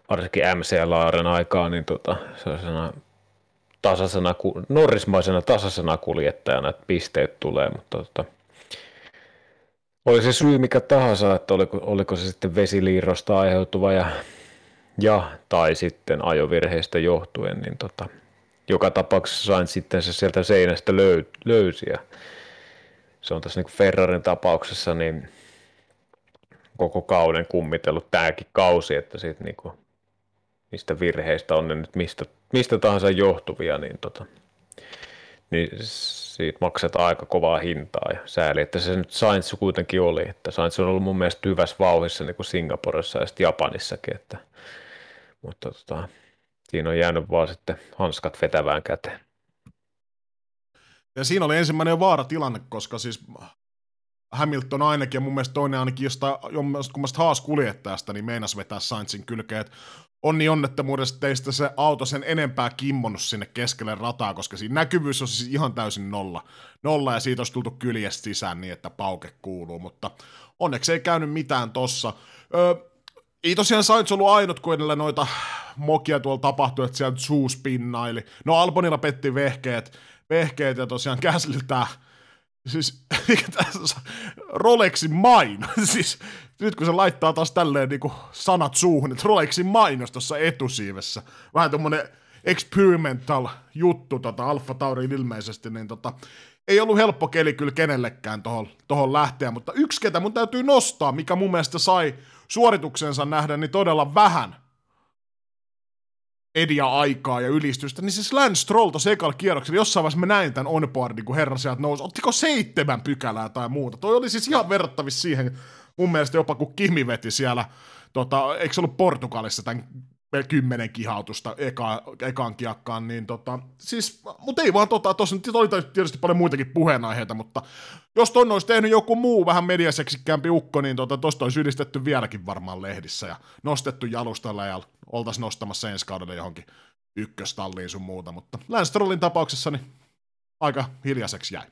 Speaker 2: varsinkin MC-laaren aikaa, niin tota, sellaisena tasaisena, norrismaisena tasaisena kuljettajana, että pisteet tulee, mutta tota, oli se syy mikä tahansa, että oliko, oliko se sitten vesiliirrosta aiheutuva ja, ja tai sitten ajovirheistä johtuen, niin tota, joka tapauksessa sain sitten se sieltä seinästä löy, löysi ja se on tässä niin Ferrarin tapauksessa niin koko kauden kummitellut tämäkin kausi, että sitten niin niistä virheistä on ne nyt mistä, mistä tahansa johtuvia, niin, tota, niin siitä maksetaan aika kovaa hintaa ja sääli, että se nyt Sainz kuitenkin oli, että Sainz on ollut mun mielestä hyvässä vauhissa niin kuin Singaporessa ja sitten Japanissakin, että, mutta tota, siinä on jäänyt vaan sitten hanskat vetävään käteen.
Speaker 1: Ja siinä oli ensimmäinen vaaratilanne, koska siis Hamilton ainakin, ja mun mielestä toinen ainakin jostain kummasta haaskuljettajasta, niin meinas vetää Sainzin kylkeen, että onni onnettomuudesta teistä se auto sen enempää kimmonut sinne keskelle rataa, koska siinä näkyvyys on siis ihan täysin nolla. Nolla ja siitä olisi tultu kyljestä sisään niin, että pauke kuuluu, mutta onneksi ei käynyt mitään tossa. Öö, ei tosiaan Sainz ollut ainut, kun edellä noita mokia tuolla tapahtui, että sieltä suuspinnaili. No Albonilla petti vehkeet, vehkeet ja tosiaan Käsliltään siis Rolexin maino, siis nyt kun se laittaa taas tälleen niin sanat suuhun, että Rolexin mainos tuossa etusiivessä, vähän tuommoinen experimental juttu tota Alfa Taurin ilmeisesti, niin tota, ei ollut helppo keli kyllä kenellekään tohon, tohon lähteä, mutta yksi ketä mun täytyy nostaa, mikä mun mielestä sai suorituksensa nähdä, niin todella vähän edia-aikaa ja ylistystä, niin siis Lance Stroll tuossa ekalla kierroksella, jossain vaiheessa mä näin tämän onboardin, kun herra sieltä nousi, ottiko seitsemän pykälää tai muuta. Toi oli siis ihan verrattavissa siihen, mun mielestä jopa kun Kimi veti siellä, tota, eikö se ollut Portugalissa tämän kymmenen kihautusta eka, ekaan kiakkaan, niin tota, siis, mutta ei vaan tota, tossa nyt oli tietysti paljon muitakin puheenaiheita, mutta jos ton olisi tehnyt joku muu vähän mediaseksikkäämpi ukko, niin tota, tosta olisi ylistetty vieläkin varmaan lehdissä ja nostettu jalustalla ja oltaisiin nostamassa ensi kaudelle johonkin ykköstalliin sun muuta, mutta Lance Strollin tapauksessa niin aika hiljaiseksi jäi.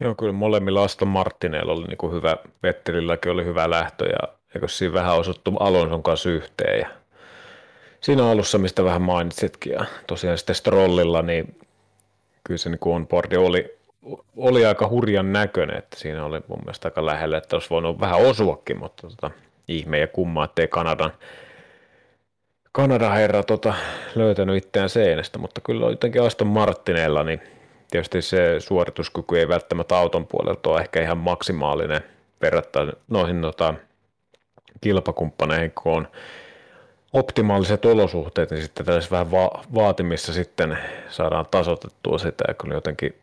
Speaker 2: Joo, kyllä molemmilla Aston Martineilla oli niin kuin hyvä, Vettelilläkin oli hyvä lähtö ja eikö siinä vähän osuttu Alonson kanssa yhteen ja siinä alussa, mistä vähän mainitsitkin ja tosiaan sitten Strollilla, niin kyllä se niin onboardi oli, oli aika hurjan näköinen, että siinä oli mun mielestä aika lähellä, että olisi voinut vähän osuakin, mutta tota, ihme ja kumma, ettei Kanadan, Kanadan herra tota, löytänyt itseään seinästä, mutta kyllä jotenkin Aston Martineilla, niin tietysti se suorituskyky ei välttämättä auton puolelta ole ehkä ihan maksimaalinen verrattuna noihin tota, kilpakumppaneihin, kun on optimaaliset olosuhteet, niin sitten tällaisissa vähän va- vaatimissa sitten saadaan tasotettua sitä, ja kyllä jotenkin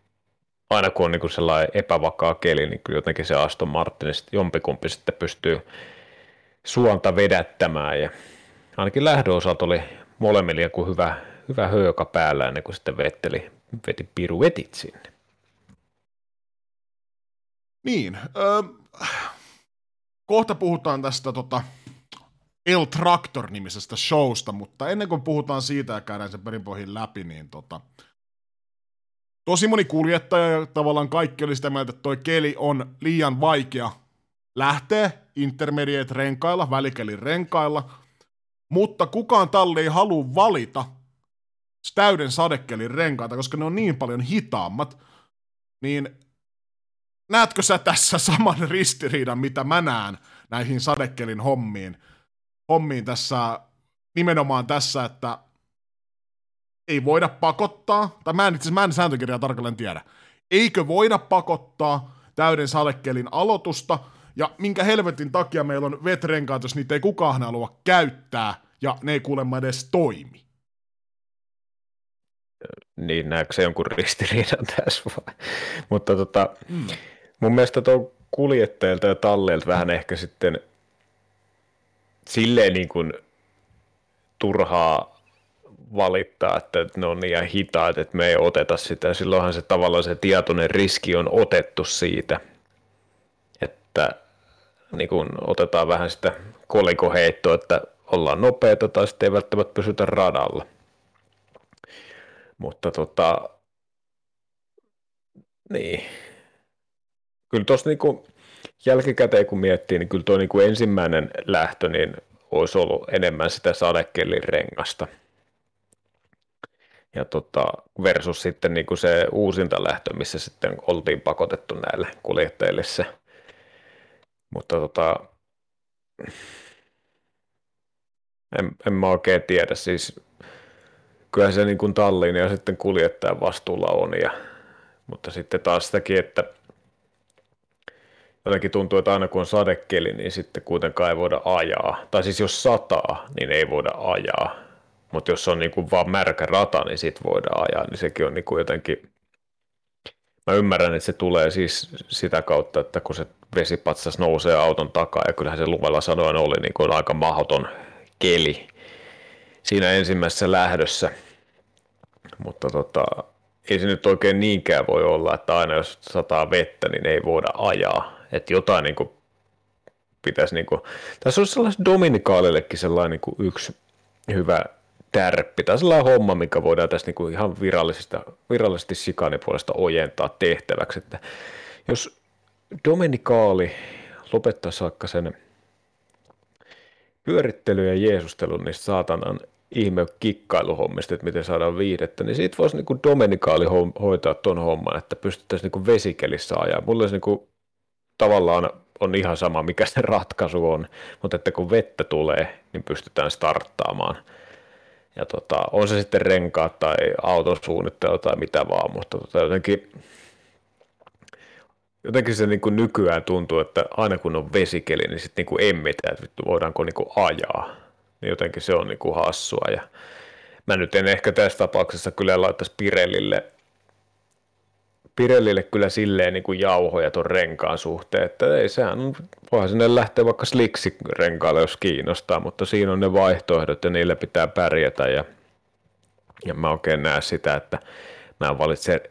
Speaker 2: aina kun on niin sellainen epävakaa keli, niin kyllä jotenkin se Aston Martin sitten jompikumpi sitten pystyy suonta vedättämään, ja ainakin lähdön osalta oli molemmilla joku hyvä, hyvä höyka päällä ennen kuin sitten vetteli, veti piruetit sinne.
Speaker 1: Niin, öö, kohta puhutaan tästä tota, El Tractor-nimisestä showsta, mutta ennen kuin puhutaan siitä ja käydään sen perinpohjin läpi, niin tota, tosi moni kuljettaja ja tavallaan kaikki oli sitä mieltä, että toi keli on liian vaikea lähteä intermediate renkailla, välikelin renkailla, mutta kukaan talli ei halua valita täyden sadekelin renkaita, koska ne on niin paljon hitaammat, niin näetkö sä tässä saman ristiriidan, mitä mä näen näihin sadekelin hommiin, hommiin tässä, nimenomaan tässä, että ei voida pakottaa, tai mä en itse mä en sääntökirjaa tarkalleen tiedä, eikö voida pakottaa täyden sadekelin aloitusta, ja minkä helvetin takia meillä on vetrenkaat, jos niitä ei kukaan halua käyttää, ja ne ei kuulemma edes toimi.
Speaker 2: Niin, näetkö se jonkun ristiriidan tässä vai? Mutta tota, mm. Mun mielestä tuon kuljettajilta ja talleilta vähän ehkä sitten silleen niin kuin turhaa valittaa, että ne on niin hitaat, että me ei oteta sitä. Silloinhan se tavallaan se tietoinen riski on otettu siitä, että niin kuin otetaan vähän sitä kolikoheittoa, että ollaan nopeita tai sitten ei välttämättä pysytä radalla. Mutta tota, niin, kyllä tuossa niinku jälkikäteen kun miettii, niin kyllä tuo niinku ensimmäinen lähtö niin olisi ollut enemmän sitä sadekellin rengasta. Ja tota, versus sitten niinku se uusinta lähtö, missä sitten oltiin pakotettu näille kuljettajille se. Mutta tota, en, en mä oikein tiedä, siis kyllä se niin kuin tallin ja sitten kuljettajan vastuulla on. Ja, mutta sitten taas sitäkin, että jotenkin tuntuu, että aina kun on sadekeli, niin sitten kuitenkaan ei voida ajaa. Tai siis jos sataa, niin ei voida ajaa. Mutta jos on niin kuin vaan märkä rata, niin sitten voidaan ajaa, niin sekin on niin kuin jotenkin... Mä ymmärrän, että se tulee siis sitä kautta, että kun se vesipatsas nousee auton takaa, ja kyllähän se luvella sanoen oli niin kuin aika mahdoton keli siinä ensimmäisessä lähdössä. Mutta tota, ei se nyt oikein niinkään voi olla, että aina jos sataa vettä, niin ei voida ajaa että jotain niin kuin pitäisi, niin kuin, tässä olisi sellainen Dominikaalillekin sellainen niin kuin yksi hyvä tärppi tai sellainen homma, mikä voidaan tässä niin kuin ihan virallisesta, virallisesti sikanipuolesta ojentaa tehtäväksi, että jos Dominikaali lopettaisi vaikka sen pyörittely ja jeesustelun niistä saatanan ihme kikkailuhommista, että miten saadaan viidettä, niin siitä voisi niin Dominikaali hoitaa tuon homman, että pystyttäisiin niin vesikelissä ajaa. Mulla olisi niin tavallaan on ihan sama, mikä se ratkaisu on, mutta että kun vettä tulee, niin pystytään starttaamaan. Ja tota, on se sitten renkaat tai auton suunnittelu tai mitä vaan, mutta tota, jotenkin, jotenkin se niin kuin nykyään tuntuu, että aina kun on vesikeli, niin sitten niin emmitään, että vittu voidaanko niin kuin ajaa. Niin jotenkin se on niin kuin hassua. Ja mä nyt en ehkä tässä tapauksessa kyllä laittaisi Pirellille Pirellille kyllä silleen niin kuin jauhoja tuon renkaan suhteen, että ei sehän voihan sinne lähteä vaikka sliksi renkaalle, jos kiinnostaa, mutta siinä on ne vaihtoehdot ja niillä pitää pärjätä ja, ja mä oikein näe sitä, että mä valitsen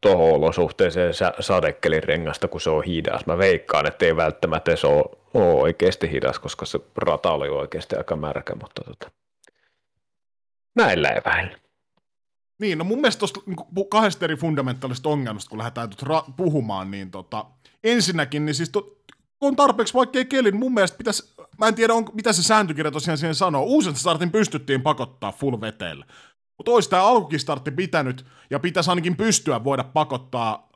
Speaker 2: tuohon olosuhteeseen sadekelin rengasta, kun se on hidas. Mä veikkaan, että ei välttämättä se ole, ole oikeasti hidas, koska se rata oli oikeasti aika märkä, mutta tota, näillä eväillä.
Speaker 1: Niin, no mun mielestä tuosta niin kahdesta eri fundamentaalista ongelmasta, kun lähdetään nyt ra- puhumaan, niin tota, ensinnäkin, niin siis to, kun on tarpeeksi vaikkei kelin, mun mielestä pitäisi, mä en tiedä, on, mitä se sääntökirja tosiaan siihen sanoo, uusen startin pystyttiin pakottaa full veteellä. Mutta olisi tämä alkukistartti pitänyt, ja pitäisi ainakin pystyä voida pakottaa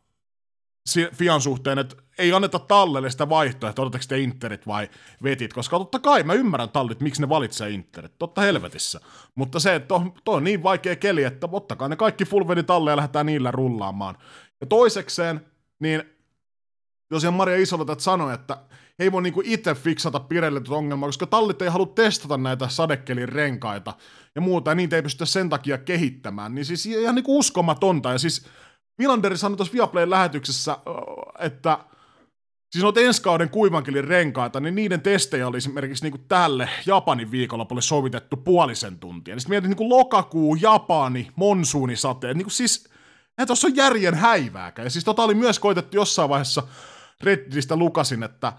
Speaker 1: Fian suhteen, että ei anneta tallelle sitä vaihtoehtoa, otatteko te Interit vai vetit, koska totta kai mä ymmärrän tallit, miksi ne valitsee Interit, totta helvetissä. Mutta se, että on, on niin vaikea keli, että ottakaa ne kaikki full talle ja lähdetään niillä rullaamaan. Ja toisekseen, niin tosiaan Maria Isolotat sanoi, että ei voi niinku itse fiksata Pirelle tuota ongelmaa, koska tallit ei halua testata näitä sadekelin renkaita ja muuta, ja niitä ei pystytä sen takia kehittämään. Niin siis ihan niinku uskomatonta, ja siis Vilanderi sanoi tuossa Viaplayn lähetyksessä, että siis noita ensi kauden kuivankelin renkaita, niin niiden testejä oli esimerkiksi niinku tälle Japanin viikonlopulle sovitettu puolisen tuntia. Niin sitten mietin niinku lokakuu, Japani, monsuunisateet, niinku siis, eihän tuossa on järjen häivääkään. Ja siis tota oli myös koitettu jossain vaiheessa Redditistä lukasin, että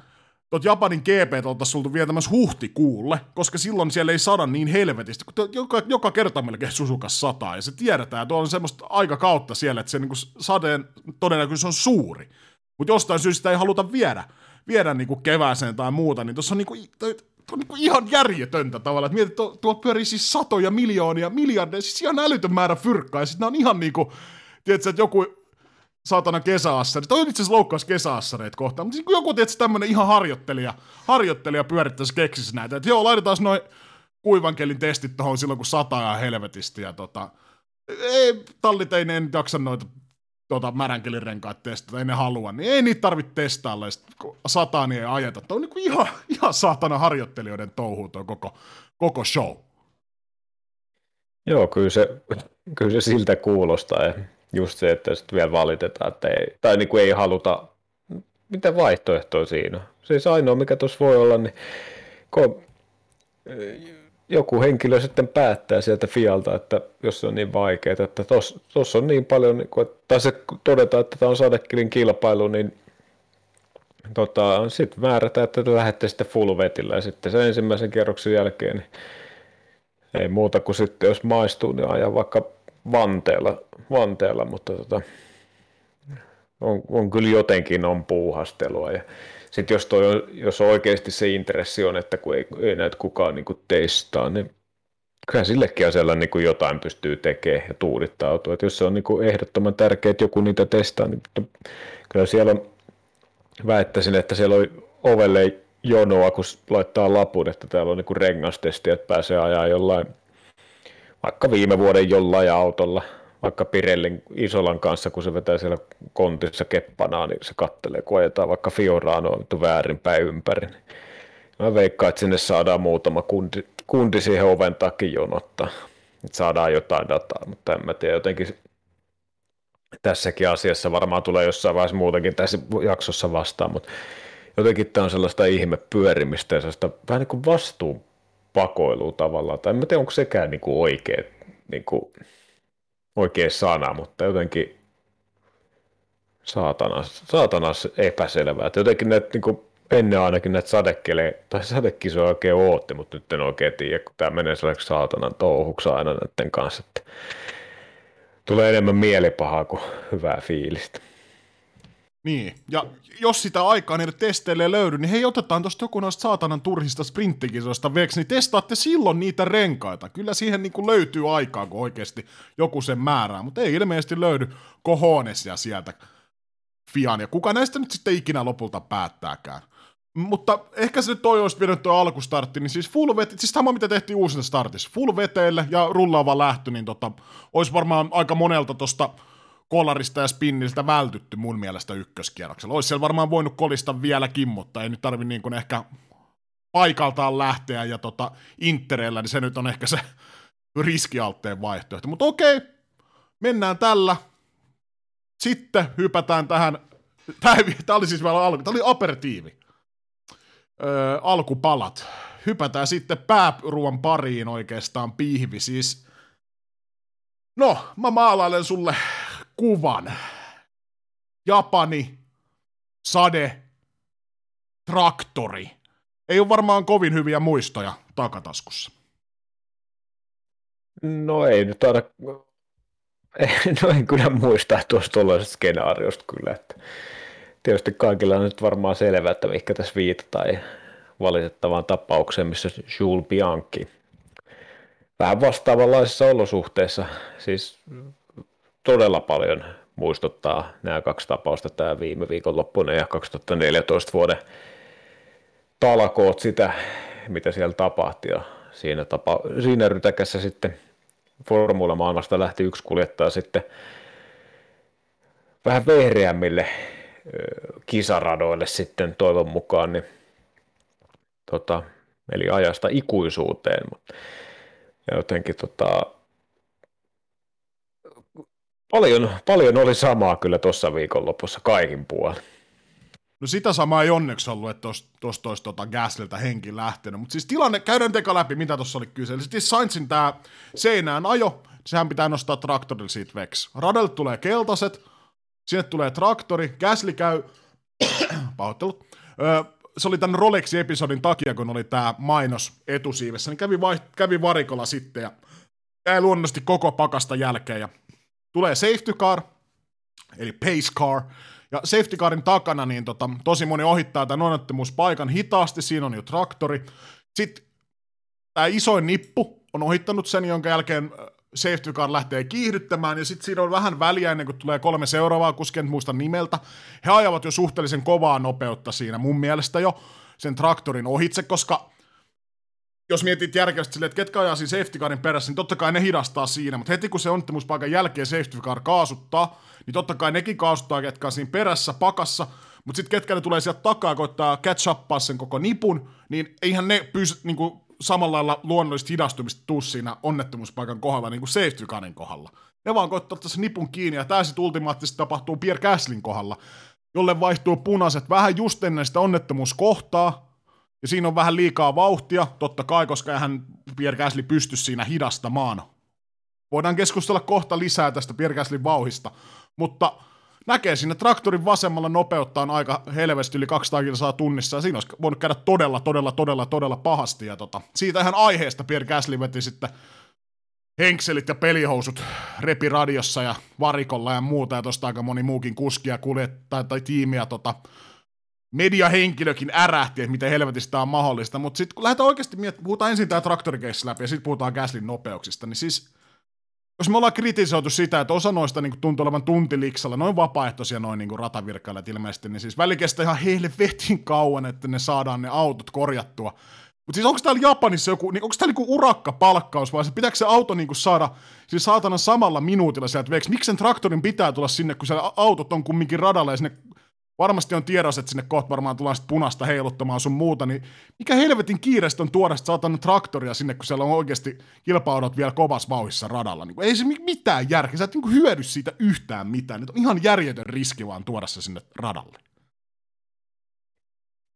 Speaker 1: tuot Japanin GP oltaisiin sultu vietämässä huhtikuulle, koska silloin siellä ei sada niin helvetistä, kun joka, joka kerta melkein Susukas sataa, ja se tiedetään, että on semmoista aikakautta siellä, että se niin sadeen todennäköisyys on suuri. Mutta jostain syystä ei haluta viedä, viedä niin kuin kevääseen tai muuta, niin tuossa on, niin kuin, on niin ihan järjetöntä tavalla, että mietit, tuo, pyörii siis satoja miljoonia, miljardeja, siis ihan älytön määrä fyrkkaa, ja sitten on ihan niin kuin, tiedätkö, että joku saatana kesäassari. Toi on itse asiassa loukkaus kesäassareita kohtaan, mutta joku tietysti tämmönen ihan harjoittelija, harjoittelija pyörittäisi keksisi näitä. Että joo, laitetaan noin kuivankelin testit tuohon silloin, kun sataa ja helvetisti. Ja tota, ei, tallit ei ne jaksa noita tota, märänkelin renkaat testata, ei ne halua, niin ei niitä tarvitse testailla, kun sataa niin ei ajeta. Tuo on niin kuin ihan, ihan saatana harjoittelijoiden touhu tuo koko, koko show.
Speaker 2: Joo, kyllä se, kyllä se siltä kuulostaa. Ja just se, että sitten vielä valitetaan, että ei, tai niin kuin ei haluta, mitä vaihtoehtoja siinä on. Siis ainoa, mikä tuossa voi olla, niin kun joku henkilö sitten päättää sieltä Fialta, että jos se on niin vaikeaa, että tuossa on niin paljon, niin kuin, tai se todetaan, että tämä on sadekilin kilpailu, niin tota, sitten määrätään, että te lähdette sitten full vetillä ja sitten sen ensimmäisen kierroksen jälkeen niin ei muuta kuin sitten, jos maistuu, niin ajan vaikka Vanteella, Vanteella mutta tota, on, on, kyllä jotenkin on puuhastelua. Ja sitten jos, toi on, jos oikeasti se intressi on, että kun ei, ei näitä kukaan niin kuin testaa, niin kyllä sillekin asialla niin kuin jotain pystyy tekemään ja tuudittautua. Että jos se on niin kuin ehdottoman tärkeää, että joku niitä testaa, niin kyllä siellä on, väittäisin, että siellä on ovelle jonoa, kun laittaa lapun, että täällä on niin kuin rengastesti, että pääsee ajaa jollain vaikka viime vuoden jollain autolla, vaikka Pirellin Isolan kanssa, kun se vetää siellä kontissa keppanaa, niin se kattelee, kun ajetaan vaikka Fioraanoa väärinpäin ympäri. Niin mä veikkaan, että sinne saadaan muutama kundi, kundi siihen oven takia jonottaa, että saadaan jotain dataa, mutta en mä tiedä, jotenkin tässäkin asiassa varmaan tulee jossain vaiheessa muutenkin tässä jaksossa vastaan, mutta jotenkin tämä on sellaista ihme pyörimistä ja sellaista vähän niin kuin vastuun pakoilua tavallaan. Tai en tiedä, onko sekään niin kuin oikea, niin kuin, oikea sana, mutta jotenkin saatanas, saatanas epäselvää. Että jotenkin näitä, niin kuin, ennen ainakin näitä sadekele, tai sadekisoja oikein ootti, mutta nyt en oikein tiedä, kun tämä menee sellaiseksi saatanan touhuksi aina näiden kanssa, että tulee enemmän mielipahaa kuin hyvää fiilistä.
Speaker 1: Niin, ja jos sitä aikaa niille testeille ei löydy, niin hei, otetaan tuosta joku noista saatanan turhista sprinttikisoista veksi, niin testaatte silloin niitä renkaita. Kyllä siihen niin kuin löytyy aikaa, kun oikeasti joku sen määrää, mutta ei ilmeisesti löydy kohonesia sieltä Fian, ja kuka näistä nyt sitten ikinä lopulta päättääkään. Mutta ehkä se nyt toi olisi vienyt tuo alkustartti, niin siis full vet, siis sama mitä tehtiin uusina startissa, full veteille ja rullaava lähtö, niin tota, olisi varmaan aika monelta tuosta kolarista ja spinniltä vältytty mun mielestä ykköskierroksella. Olisi siellä varmaan voinut kolista vieläkin, mutta ei nyt tarvi niin kuin ehkä paikaltaan lähteä ja tota Interellä, niin se nyt on ehkä se riskialtteen vaihtoehto. Mutta okei, mennään tällä. sitten hypätään tähän, tämä, oli siis vielä alku, tämä oli aperitiivi, öö, alkupalat. Hypätään sitten pääruoan pariin oikeastaan pihvi, siis No, mä maalailen sulle kuvan. Japani, sade, traktori. Ei ole varmaan kovin hyviä muistoja takataskussa.
Speaker 2: No ei nyt aina, no en kyllä muista tuosta tuollaisesta skenaariosta kyllä, että tietysti kaikilla on nyt varmaan selvää, että mikä tässä viitataan valitettavaan tapaukseen, missä Jules Bianchi vähän vastaavanlaisissa olosuhteissa, siis todella paljon muistuttaa nämä kaksi tapausta, tämä viime viikonloppuinen ja 2014 vuoden talakoot sitä, mitä siellä tapahtui ja siinä, tapa, siinä rytäkässä sitten Formula maailmasta lähti yksi kuljettaja sitten vähän vehreämmille kisaradoille sitten toivon mukaan, niin tota, eli ajasta ikuisuuteen, ja jotenkin tota, paljon, paljon oli samaa kyllä tuossa viikonlopussa kaikin puolin.
Speaker 1: No sitä samaa ei onneksi ollut, että tuosta olisi tota Gaslilta henki lähtenyt. Mutta siis tilanne, käydään teka läpi, mitä tuossa oli kyse. Eli siis Sainzin tämä seinään ajo, sehän pitää nostaa traktorilla siitä veksi. Radelle tulee keltaiset, sinne tulee traktori, Gasly käy, pahoittelut, öö, se oli tämän Rolex-episodin takia, kun oli tämä mainos etusiivessä, niin kävi, vai, kävi varikolla sitten ja jäi luonnollisesti koko pakasta jälkeen. Ja tulee safety car, eli pace car, ja safety carin takana niin tota, tosi moni ohittaa tämän onnettomuuspaikan hitaasti, siinä on jo traktori. Sitten tämä isoin nippu on ohittanut sen, jonka jälkeen safety car lähtee kiihdyttämään, ja sitten siinä on vähän väliä ennen kuin tulee kolme seuraavaa kuskia, en muista nimeltä. He ajavat jo suhteellisen kovaa nopeutta siinä mun mielestä jo sen traktorin ohitse, koska jos mietit järkevästi silleen, että ketkä ajaa siinä safety carin perässä, niin totta kai ne hidastaa siinä, mutta heti kun se onnettomuuspaikan jälkeen safety car kaasuttaa, niin totta kai nekin kaasuttaa, ketkä on siinä perässä, pakassa, mutta sitten ketkä ne tulee sieltä takaa koittaa catch uppaa sen koko nipun, niin eihän ne pysy, niin kuin, samalla lailla luonnollista hidastumista tuu siinä onnettomuuspaikan kohdalla niin kuin safety carin kohdalla. Ne vaan koittaa sen nipun kiinni, ja tämä sitten ultimaattisesti tapahtuu Pierre Gaslin kohdalla, jolle vaihtuu punaiset vähän just ennen sitä onnettomuuskohtaa, ja siinä on vähän liikaa vauhtia, totta kai, koska hän Pierre Gasly pysty siinä hidastamaan. Voidaan keskustella kohta lisää tästä Pierre Gaslin vauhista, mutta näkee sinne traktorin vasemmalla nopeutta on aika helvesti yli 200 kilsaa tunnissa, ja siinä olisi voinut käydä todella, todella, todella, todella pahasti, ja tota, siitä ihan aiheesta Pierre Gasly veti sitten henkselit ja pelihousut repi radiossa ja varikolla ja muuta, ja tosta aika moni muukin kuskia kuljettaa tai tiimiä tota, mediahenkilökin ärähti, että miten helvetistä on mahdollista, mutta sitten kun lähdetään oikeasti miettimään, puhutaan ensin tämä traktorikeissi läpi ja sitten puhutaan Gaslin nopeuksista, niin siis jos me ollaan kritisoitu sitä, että osa noista niin tuntuu olevan tuntiliksalla, noin vapaaehtoisia noin niin ratavirkkailijat ilmeisesti, niin siis väli kestää ihan helvetin kauan, että ne saadaan ne autot korjattua. Mutta siis onko täällä Japanissa joku, niin onko täällä niinku urakkapalkkaus vai se pitääkö se auto niinku saada siis saatana samalla minuutilla sieltä veeksi? Miksi sen traktorin pitää tulla sinne, kun siellä autot on kumminkin radalla ja sinne varmasti on tiedossa, että sinne kohta varmaan tullaan sitten punasta heiluttamaan sun muuta, niin mikä helvetin kiireistä on tuoda sitä traktoria sinne, kun siellä on oikeasti kilpaudot vielä kovassa vauhissa radalla. Niin ei se mitään järkeä, sä et niin hyödy siitä yhtään mitään. Nyt on ihan järjetön riski vaan tuoda se sinne radalle.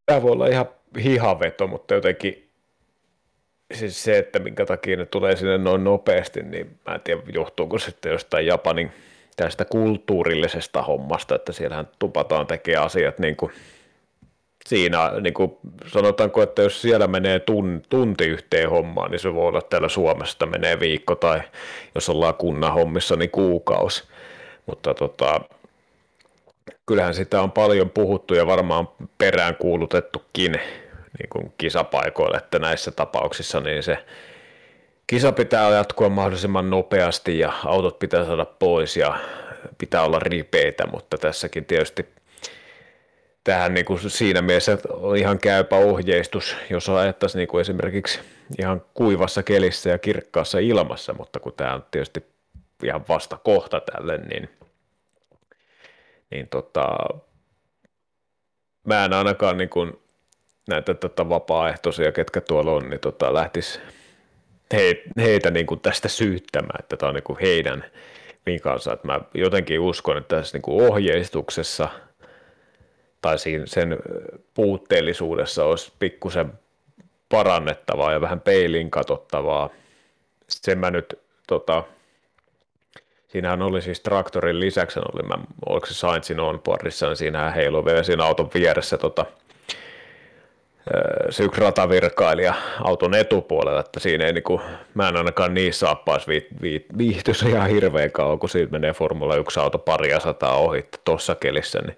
Speaker 2: Tämä voi olla ihan hihaveto, mutta jotenkin siis se, että minkä takia ne tulee sinne noin nopeasti, niin mä en tiedä johtuuko sitten jostain Japanin tästä kulttuurillisesta hommasta, että siellähän tupataan tekee asiat niin kuin siinä, niin kuin sanotaanko, että jos siellä menee tun, tunti yhteen hommaan, niin se voi olla, täällä Suomessa menee viikko tai jos ollaan kunnan hommissa, niin kuukausi. Mutta tota, kyllähän sitä on paljon puhuttu ja varmaan perään kuulutettukin niin kuin kisapaikoille, että näissä tapauksissa niin se kisa pitää jatkua mahdollisimman nopeasti ja autot pitää saada pois ja pitää olla ripeitä, mutta tässäkin tietysti tähän niin kuin siinä mielessä on ihan käypä ohjeistus, jos ajattaisiin niin kuin esimerkiksi ihan kuivassa kelissä ja kirkkaassa ilmassa, mutta kun tämä on tietysti ihan vasta kohta tälle, niin, niin tota, mä en ainakaan niin kuin näitä tota vapaaehtoisia, ketkä tuolla on, niin tota lähtisi he, heitä niin kuin tästä syyttämään, että tämä on niin kuin heidän vikansa. Että mä jotenkin uskon, että tässä niin kuin ohjeistuksessa tai siinä sen puutteellisuudessa olisi pikkusen parannettavaa ja vähän peilin katsottavaa. Sen mä nyt, tota, siinähän oli siis traktorin lisäksi, oli, mä, oliko se Saintsin onboardissa, niin siinähän heilui vielä siinä auton vieressä tota, se yksi ratavirkailija auton etupuolella, että siinä ei niinku, mä en ainakaan niissä saappaisi vi, vi, viihtyisi ihan hirveän kauan, kun siitä menee Formula 1 auto paria sataa ohi tuossa kelissä, niin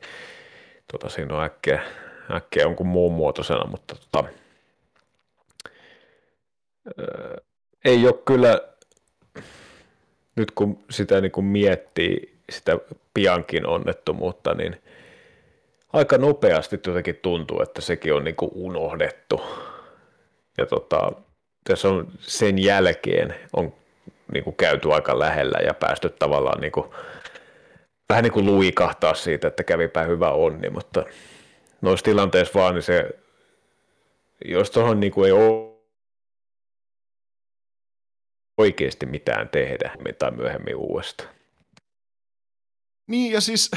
Speaker 2: tota, siinä on äkkiä, äkkiä jonkun muun muotoisena, mutta tota, ää, ei ole kyllä, nyt kun sitä niin kuin miettii sitä piankin onnettomuutta, niin aika nopeasti jotenkin tuntuu, että sekin on niin kuin unohdettu. Ja tota, tässä on sen jälkeen on niin kuin käyty aika lähellä ja päästy tavallaan niin kuin, vähän niin kuin luikahtaa siitä, että kävipä hyvä onni, mutta noissa tilanteissa vaan niin se, jos tuohon niin kuin ei ole oikeasti mitään tehdä tai myöhemmin uudestaan.
Speaker 1: Niin, ja siis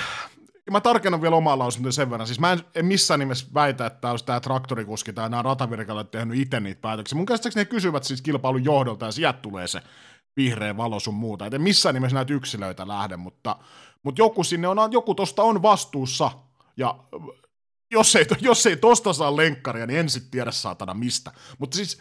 Speaker 1: ja mä tarkennan vielä omaa lausuntoa sen verran. Siis mä en, en missään nimessä väitä, että olisi tämä traktorikuski tai nämä ratavirkailijat tehnyt itse niitä päätöksiä. Mun käsittääkseni ne kysyvät siis kilpailun johdolta ja sieltä tulee se vihreä valo sun muuta. Et en missään nimessä näitä yksilöitä lähde, mutta, mutta joku sinne on, joku tosta on vastuussa. Ja jos ei, jos ei tosta saa lenkkaria, niin en sit tiedä saatana mistä. Mutta siis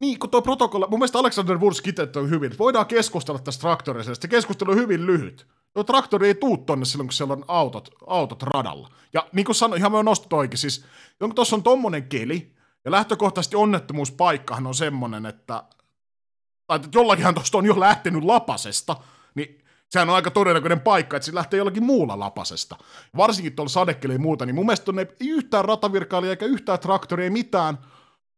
Speaker 1: niin, kun tuo protokolla, mun mielestä Alexander Wurz on hyvin, voidaan keskustella tästä traktorista, se keskustelu on hyvin lyhyt. Tuo traktori ei tuu tonne silloin, kun siellä on autot, autot radalla. Ja niin kuin sanoin, ihan me nostat oikein, siis kun tuossa on tommonen keli, ja lähtökohtaisesti onnettomuuspaikkahan on semmonen, että, tai että jollakinhan tuosta on jo lähtenyt lapasesta, niin sehän on aika todennäköinen paikka, että se lähtee jollakin muulla lapasesta. Varsinkin tuolla sadekeli ja muuta, niin mun mielestä ei yhtään ratavirkailija eikä yhtään traktoria, ei mitään –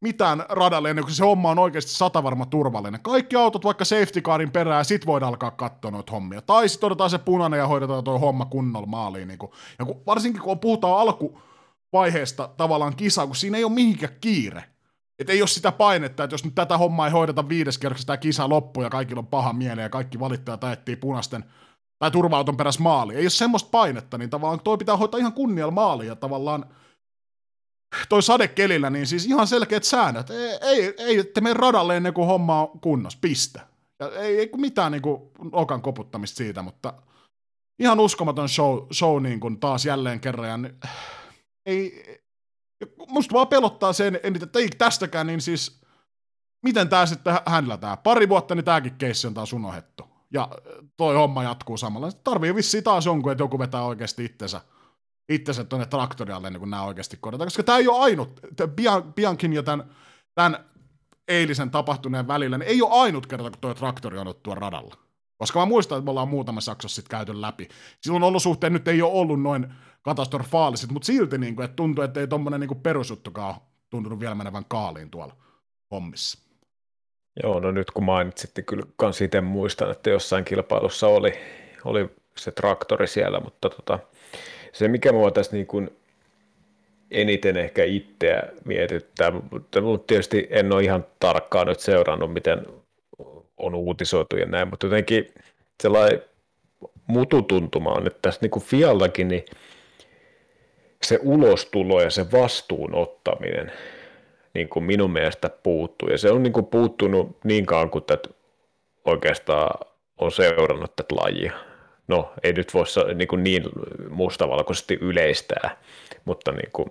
Speaker 1: mitään radalle ennen kuin se homma on oikeasti satavarma turvallinen. Kaikki autot vaikka safety carin perään, sit voidaan alkaa katsoa noita hommia. Tai sitten otetaan se punainen ja hoidetaan tuo homma kunnolla maaliin. Niin kun, ja kun, varsinkin kun puhutaan alkuvaiheesta tavallaan kisaa, kun siinä ei ole mihinkään kiire. Et ei ole sitä painetta, että jos nyt tätä hommaa ei hoideta viides kerroksessa, tämä kisa loppuu ja kaikilla on paha mieli ja kaikki valittajat ajettiin punaisten tai turva-auton peräs maaliin. Ei ole semmoista painetta, niin tavallaan toi pitää hoitaa ihan kunnialla maaliin ja tavallaan toi sadekelillä, niin siis ihan selkeät säännöt. Ei, ei, ei ette mene radalle ennen kuin homma on kunnossa, piste. Ja ei, ei mitään niin kuin, okan koputtamista siitä, mutta ihan uskomaton show, show niin kuin taas jälleen kerran. Ja ei, musta vaan pelottaa sen, että ei tästäkään, niin siis miten tämä sitten hänlätään. Pari vuotta, niin tämäkin keissi on taas unohdettu. Ja toi homma jatkuu samalla. Tarvii vissiin taas jonkun, että joku vetää oikeasti itsensä itsensä tuonne traktorialle ennen kuin nämä oikeasti korjataan. Koska tämä ei ole ainut, Bian, Biankin ja tämän, tämän eilisen tapahtuneen välillä, niin ei ole ainut kerta, kun tuo traktori on ollut radalla. Koska mä muistan, että me ollaan muutamassa jaksossa sitten käyty läpi. Silloin olosuhteet nyt ei ole ollut noin katastrofaaliset, mutta silti niin kuin, että tuntuu, että ei tuommoinen niin perusjuttukaan tuntunut vielä menevän kaaliin tuolla hommissa.
Speaker 2: Joo, no nyt kun mainitsitte, kyllä kans itse muistan, että jossain kilpailussa oli, oli se traktori siellä, mutta tota, se, mikä mua tässä niin kuin eniten ehkä itseä mietittää, mutta tietysti en ole ihan tarkkaan nyt seurannut, miten on uutisoitu ja näin, mutta jotenkin sellainen mututuntuma on, että tässä niin kuin Fialtakin niin se ulostulo ja se vastuun ottaminen niin kuin minun mielestä puuttuu. Ja se on niin kuin puuttunut niin kauan kuin tätä oikeastaan on seurannut tätä lajia no ei nyt voi niin, kuin niin mustavalkoisesti yleistää, mutta niin kuin,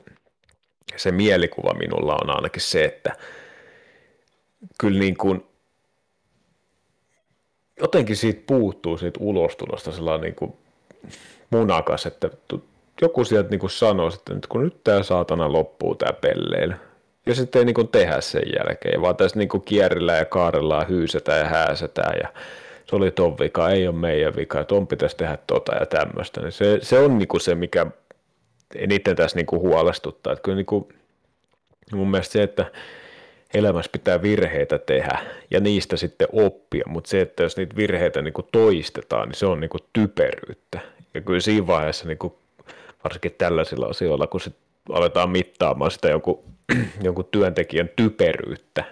Speaker 2: se mielikuva minulla on ainakin se, että kyllä niin kuin, jotenkin siitä puuttuu siitä ulostulosta sellainen niin kuin munakas, että joku sieltä niin kuin sanoo, että nyt kun nyt tämä saatana loppuu tämä pelleily, ja sitten ei niin kuin tehdä sen jälkeen, vaan tässä niin kuin kierrellään ja kaarellaan, hyysetään ja hääsetään ja se oli ton vika, ei ole meidän vika, että on pitäisi tehdä tota ja tämmöistä. Niin se, se on niinku se, mikä eniten tässä niinku huolestuttaa. Että kyllä niinku, mun mielestä se, että elämässä pitää virheitä tehdä ja niistä sitten oppia, mutta se, että jos niitä virheitä niinku toistetaan, niin se on niinku typeryyttä. Ja kyllä siinä vaiheessa niinku, varsinkin tällaisilla asioilla, kun sit aletaan mittaamaan sitä jonkun, jonkun työntekijän typeryyttä,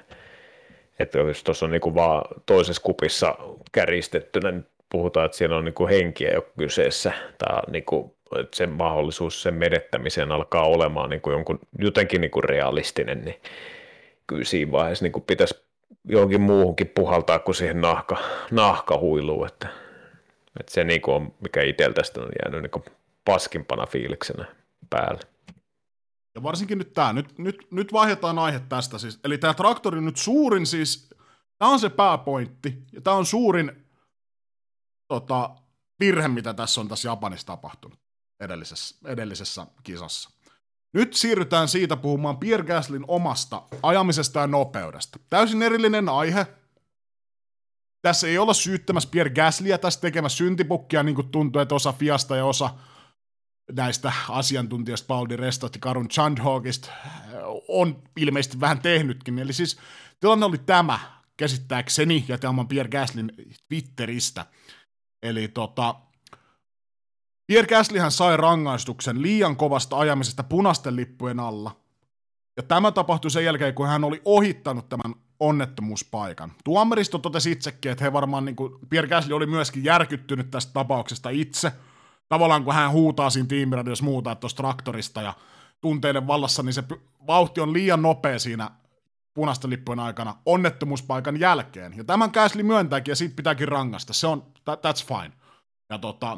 Speaker 2: että jos tuossa on niinku vaan toisessa kupissa käristettynä, niin puhutaan, että siellä on niin kuin henkiä jo kyseessä, tai niin kuin, että sen mahdollisuus sen menettämiseen alkaa olemaan niin kuin jonkun, jotenkin niin kuin realistinen, niin kyllä siinä vaiheessa niin kuin pitäisi johonkin muuhunkin puhaltaa kuin siihen nahka, nahkahuiluun, että, että se niin kuin on, mikä itseltä on jäänyt niin kuin paskimpana fiiliksenä päälle.
Speaker 1: Ja varsinkin nyt tämä, nyt, nyt, nyt vaihdetaan aihe tästä siis, eli tämä traktori nyt suurin siis, tämä on se pääpointti, ja tämä on suurin tota, virhe, mitä tässä on tässä Japanissa tapahtunut edellisessä, edellisessä kisassa. Nyt siirrytään siitä puhumaan Pierre Gaslin omasta ajamisesta ja nopeudesta. Täysin erillinen aihe. Tässä ei olla syyttämässä Pierre Gaslyä tässä tekemässä syntipukkia, niin kuin tuntuu, että osa Fiasta ja osa näistä asiantuntijoista Paul Di Restot ja Karun Chandhogista on ilmeisesti vähän tehnytkin. Eli siis tilanne oli tämä, käsittääkseni, ja tämä on Pierre Gaslin Twitteristä. Eli tota, Pierre Gaslyhän sai rangaistuksen liian kovasta ajamisesta punaisten lippujen alla. Ja tämä tapahtui sen jälkeen, kun hän oli ohittanut tämän onnettomuuspaikan. Tuomaristo totesi itsekin, että he varmaan, niin kuin, Pierre Gasly oli myöskin järkyttynyt tästä tapauksesta itse. Tavallaan kun hän huutaa siinä tiimiradiossa muuta, että tuosta traktorista ja tunteiden vallassa, niin se vauhti on liian nopea siinä punaisten lippujen aikana onnettomuuspaikan jälkeen. Ja tämän Gasly myöntääkin ja siitä pitääkin rangasta. Se on, that, that's fine. Ja tota,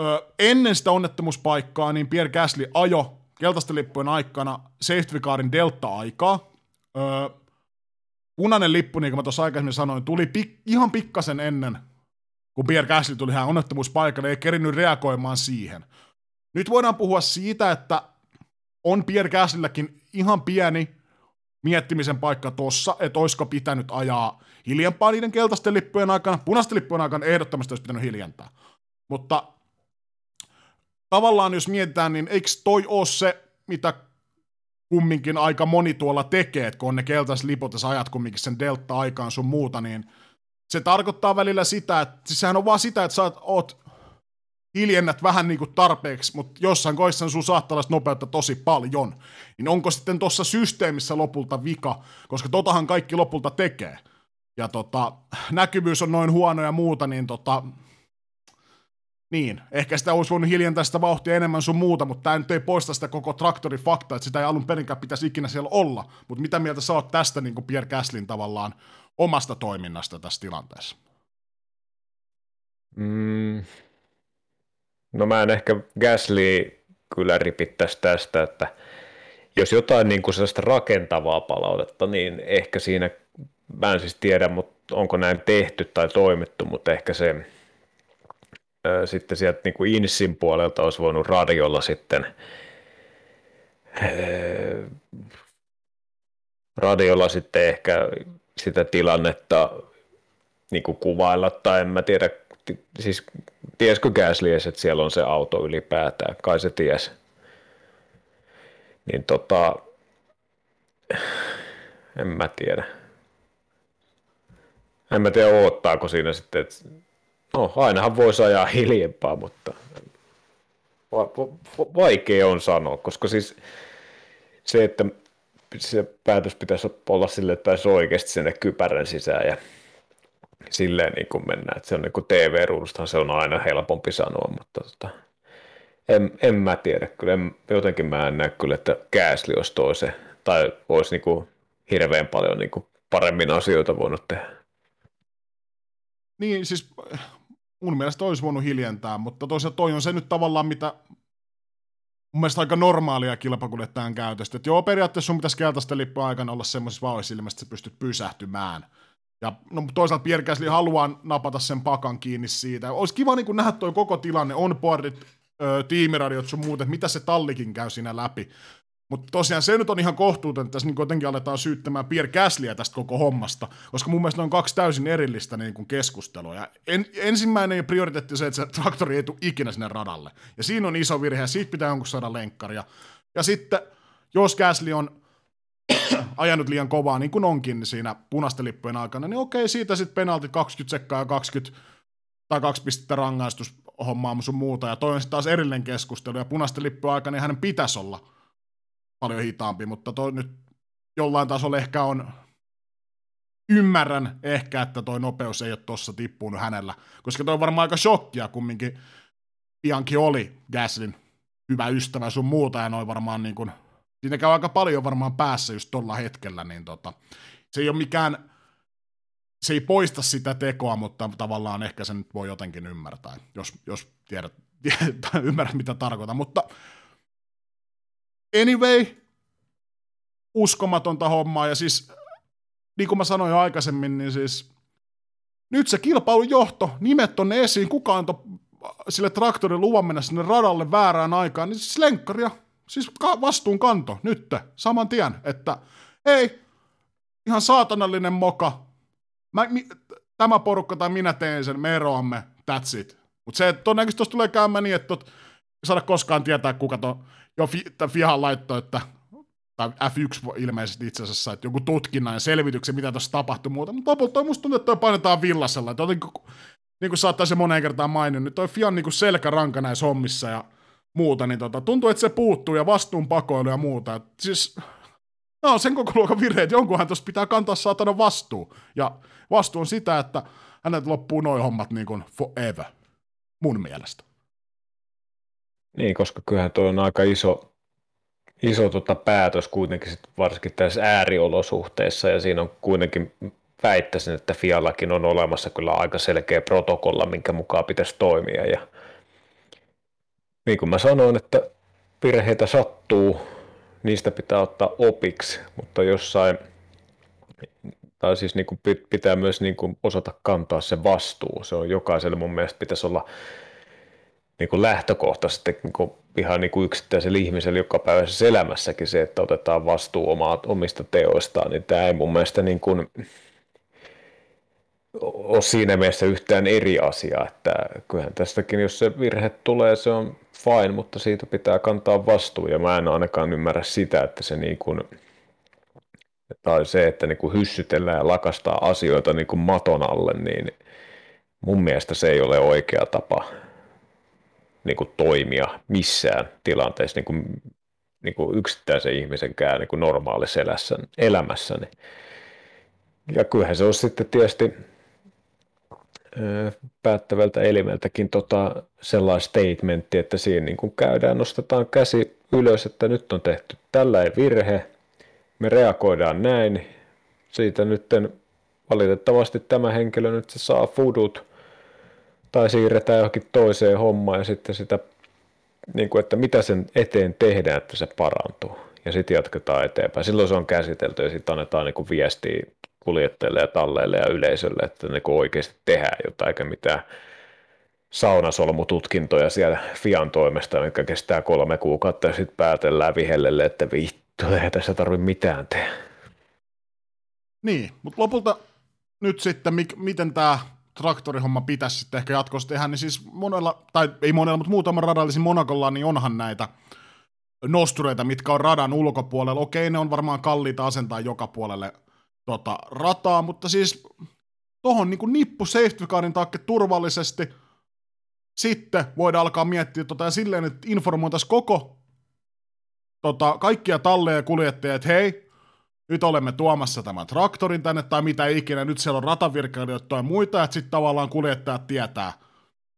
Speaker 1: ö, ennen sitä onnettomuuspaikkaa, niin Pierre Gasly ajo keltaisten lippujen aikana safety carin delta-aikaa. Ö, punainen lippu, niin kuin mä tuossa aikaisemmin sanoin, tuli pik- ihan pikkasen ennen, kun Pierre Gasly tuli hän onnettomuuspaikalle, ei kerinyt reagoimaan siihen. Nyt voidaan puhua siitä, että on Pierre Gaslylläkin ihan pieni miettimisen paikka tossa, että olisiko pitänyt ajaa hiljempaa niiden keltaisten lippujen aikana. Punaisten lippujen aikana ehdottomasti olisi pitänyt hiljentää. Mutta tavallaan jos mietitään, niin eikö toi ole se, mitä kumminkin aika moni tuolla tekee, että kun on ne keltaiset liput ja ajat kumminkin sen delta-aikaan sun muuta, niin se tarkoittaa välillä sitä, että siis sehän on vaan sitä, että sä oot hiljennät vähän niin kuin tarpeeksi, mutta jossain kohdassa sun saattaa nopeutta tosi paljon. Niin onko sitten tuossa systeemissä lopulta vika, koska totahan kaikki lopulta tekee. Ja tota, näkyvyys on noin huono ja muuta, niin tota, niin, ehkä sitä olisi voinut hiljentää sitä vauhtia enemmän sun muuta, mutta tämä nyt ei poista sitä koko traktorin faktaa, että sitä ei alun perinkään pitäisi ikinä siellä olla. Mutta mitä mieltä sä oot tästä niin kuin Pierre Gaslin tavallaan omasta toiminnasta tässä tilanteessa?
Speaker 2: Mm. No mä en ehkä Gasly kyllä ripittäisi tästä, että jos jotain niin kuin sellaista rakentavaa palautetta, niin ehkä siinä, mä en siis tiedä, mutta onko näin tehty tai toimittu, mutta ehkä se sitten sieltä niin kuin Insin puolelta olisi voinut radiolla sitten radiolla sitten ehkä sitä tilannetta niin kuin kuvailla, tai en mä tiedä, siis tiesikö Gasly että siellä on se auto ylipäätään, kai se ties. Niin tota, en mä tiedä. En mä tiedä, oottaako siinä sitten, että No, ainahan voisi ajaa hiljempaa, mutta va- va- vaikea on sanoa, koska siis se, että se päätös pitäisi olla sille, että pääsi oikeasti sinne kypärän sisään ja silleen niin kuin mennään, että se on niin kuin TV-ruudustahan se on aina helpompi sanoa, mutta tota, en, en mä tiedä kyllä, en, jotenkin mä en näe kyllä, että Kääsli olisi toisen, tai olisi niin kuin hirveän paljon niin kuin paremmin asioita voinut tehdä.
Speaker 1: Niin, siis mun mielestä olisi voinut hiljentää, mutta toisaalta toi on se nyt tavallaan, mitä mun mielestä aika normaalia kilpakuljettajan käytöstä. Että joo, periaatteessa sun pitäisi keltaisten lippujen aikana olla semmoisessa vauhdissa että sä pystyt pysähtymään. Ja no, toisaalta Pierre Gasly haluaa napata sen pakan kiinni siitä. Olisi kiva niin nähdä toi koko tilanne, onboardit, tiimiradiot sun muut, että mitä se tallikin käy siinä läpi. Mutta tosiaan se nyt on ihan kohtuuton, että tässä niin jotenkin aletaan syyttämään Pierre Gaslyä tästä koko hommasta, koska mun mielestä ne on kaksi täysin erillistä niin kuin keskustelua. Ja en, ensimmäinen prioriteetti on se, että se traktori ei tule ikinä sinne radalle. Ja siinä on iso virhe, ja siitä pitää jonkun saada lenkkaria. Ja sitten, jos Gasly on ajanut liian kovaa, niin kuin onkin siinä punaisten lippujen aikana, niin okei, siitä sitten penalti 20 sekkaa ja 20 tai kaksi pistettä rangaistus hommaa sun muuta, ja toi on sitten taas erillinen keskustelu, ja punaisten lippujen aikana niin hänen pitäisi olla – paljon hitaampi, mutta toi nyt jollain tasolla ehkä on ymmärrän ehkä, että toi nopeus ei ole tossa tippunut hänellä, koska toi on varmaan aika shokkia kumminkin. Bianchi oli Gaslin hyvä ystävä sun muuta, ja noin varmaan niin kuin, siinä käy aika paljon varmaan päässä just tolla hetkellä, niin tota, se ei ole mikään, se ei poista sitä tekoa, mutta tavallaan ehkä sen voi jotenkin ymmärtää, jos, jos tiedät, tiedät ymmärrät mitä tarkoitan, mutta anyway, uskomatonta hommaa, ja siis niin kuin mä sanoin jo aikaisemmin, niin siis nyt se kilpailun johto, nimet on esiin, kuka antoi sille traktorin luvan mennä sinne radalle väärään aikaan, niin siis lenkkaria, siis vastuun kanto, nyt, saman tien, että ei, ihan saatanallinen moka, mä, mi, tämä porukka tai minä teen sen, me eroamme, that's it. Mutta se, että todennäköisesti tuossa tulee käymään niin, että saada koskaan tietää, kuka to, jo fi, Fihan laittoi, että tai F1 ilmeisesti itse asiassa, että joku tutkinnan ja selvityksen, mitä tuossa tapahtui muuta, mutta lopulta musta tuntuu, että toi painetaan villasella, että jotenkin, niin kuin saattaa se moneen kertaan maininnut, niin toi Fian niin selkäranka näissä hommissa ja muuta, niin tota, tuntuu, että se puuttuu ja vastuun pakoilu ja muuta. Et siis, no sen koko luokan virheet, jonkunhan tuossa pitää kantaa saatana vastuu. Ja vastuu on sitä, että hänet loppuu noin hommat niin kuin forever, mun mielestä.
Speaker 2: Niin, koska kyllähän tuo on aika iso, iso tota päätös kuitenkin sit varsinkin tässä ääriolosuhteissa ja siinä on kuitenkin väittäisin, että Fiallakin on olemassa kyllä aika selkeä protokolla, minkä mukaan pitäisi toimia ja niin kuin mä sanoin, että virheitä sattuu, niistä pitää ottaa opiksi, mutta jossain, tai siis niin kuin pitää myös niin kuin osata kantaa se vastuu. Se on jokaiselle mun mielestä pitäisi olla niin kuin lähtökohtaisesti niin kuin ihan niin kuin yksittäisellä ihmisellä jokapäiväisessä elämässäkin se, että otetaan vastuu omaa, omista teoistaan, niin tämä ei mun mielestä niin kuin, ole siinä mielessä yhtään eri asia, että kyllähän tästäkin, jos se virhe tulee, se on fine, mutta siitä pitää kantaa vastuu, ja mä en ainakaan ymmärrä sitä, että se niin kuin, tai se, että niin kuin hyssytellään ja lakastaa asioita niin kuin maton alle, niin mun mielestä se ei ole oikea tapa niin kuin toimia missään tilanteessa niin kuin, niin kuin yksittäisen ihmisenkään niin normaalissa elämässä. Ja kyllähän se on sitten tietysti päättävältä elimeltäkin tota sellainen statementti, että siinä niin kuin käydään, nostetaan käsi ylös, että nyt on tehty tällainen virhe, me reagoidaan näin, siitä nyt valitettavasti tämä henkilö nyt se saa fudut, tai siirretään johonkin toiseen hommaan ja sitten sitä, niin kuin, että mitä sen eteen tehdään, että se parantuu. Ja sitten jatketaan eteenpäin. Silloin se on käsitelty ja sitten annetaan niin kuin kuljettajille ja talleille ja yleisölle, että niin oikeasti tehdään jotain, eikä mitään saunasolmututkintoja siellä Fian toimesta, mikä kestää kolme kuukautta ja sitten päätellään vihellelle, että vittu, ei tässä tarvitse mitään tehdä.
Speaker 1: Niin, mutta lopulta nyt sitten, miten tämä traktorihomma pitäisi sitten ehkä jatkossa tehdä, niin siis monella, tai ei monella, mutta muutama radalla, siis Monakolla, niin onhan näitä nostureita, mitkä on radan ulkopuolella. Okei, ne on varmaan kalliita asentaa joka puolelle tota, rataa, mutta siis tohon niin nippu safety carin takke turvallisesti, sitten voidaan alkaa miettiä tota, ja silleen, että informoitaisiin koko tota, kaikkia talleja ja kuljettajia, että hei, nyt olemme tuomassa tämän traktorin tänne tai mitä ikinä, nyt siellä on ratavirkailijoita tai muita, että sitten tavallaan kuljettajat tietää,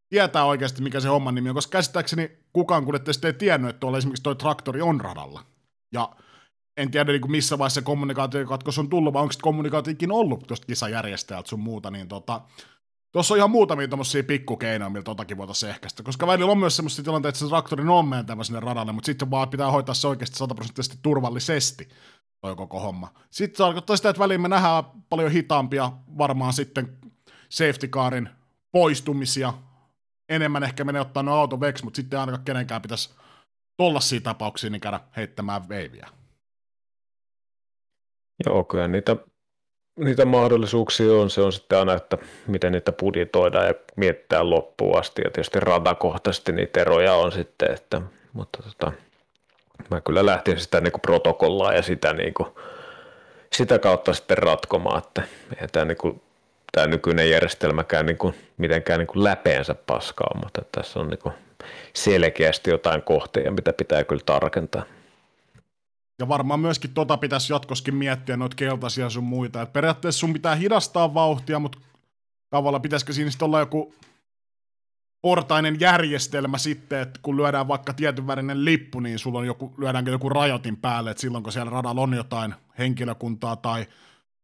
Speaker 1: tietää oikeasti, mikä se homman nimi on, koska käsittääkseni kukaan kuljettajista ei tiennyt, että tuolla esimerkiksi tuo traktori on radalla. Ja en tiedä niin kuin missä vaiheessa kommunikaatiokatkos on tullut, vai onko kommunikaatiokin ollut tuosta kisajärjestäjältä sun muuta, niin tota, Tuossa on ihan muutamia tämmöisiä pikkukeinoja, millä totakin voitaisiin ehkäistä, koska välillä on myös semmoisia tilanteita, että se traktori on mentävä sinne radalle, mutta sitten vaan pitää hoitaa se oikeasti sataprosenttisesti turvallisesti, toi koko homma. Sitten se tarkoittaa sitä, että väliin me nähdään paljon hitaampia varmaan sitten safety carin poistumisia, enemmän ehkä menee ottaa no auto veksi, mutta sitten ainakaan kenenkään pitäisi tollaisia tapauksia niin käydä heittämään veiviä.
Speaker 2: Joo, kyllä niitä, niitä mahdollisuuksia on. Se on sitten aina, että miten niitä budjetoidaan ja mietitään loppuun asti. Ja tietysti ratakohtaisesti niitä eroja on sitten, että, mutta tota, mä kyllä lähtin sitä niin kuin protokollaa ja sitä, niin kuin, sitä kautta sitten ratkomaan, että ei tämä, niin kuin, tämä nykyinen järjestelmäkään niin kuin, mitenkään niin kuin läpeensä paskaa, mutta tässä on niin kuin selkeästi jotain kohteja, mitä pitää kyllä tarkentaa.
Speaker 1: Ja varmaan myöskin tota pitäisi jatkoskin miettiä, noita keltaisia sun muita. Et periaatteessa sun pitää hidastaa vauhtia, mutta tavallaan pitäisikö siinä sitten olla joku portainen järjestelmä sitten, että kun lyödään vaikka tietyn värinen lippu, niin sulla on joku, lyödäänkö joku rajoitin päälle, että silloin kun siellä radalla on jotain henkilökuntaa tai,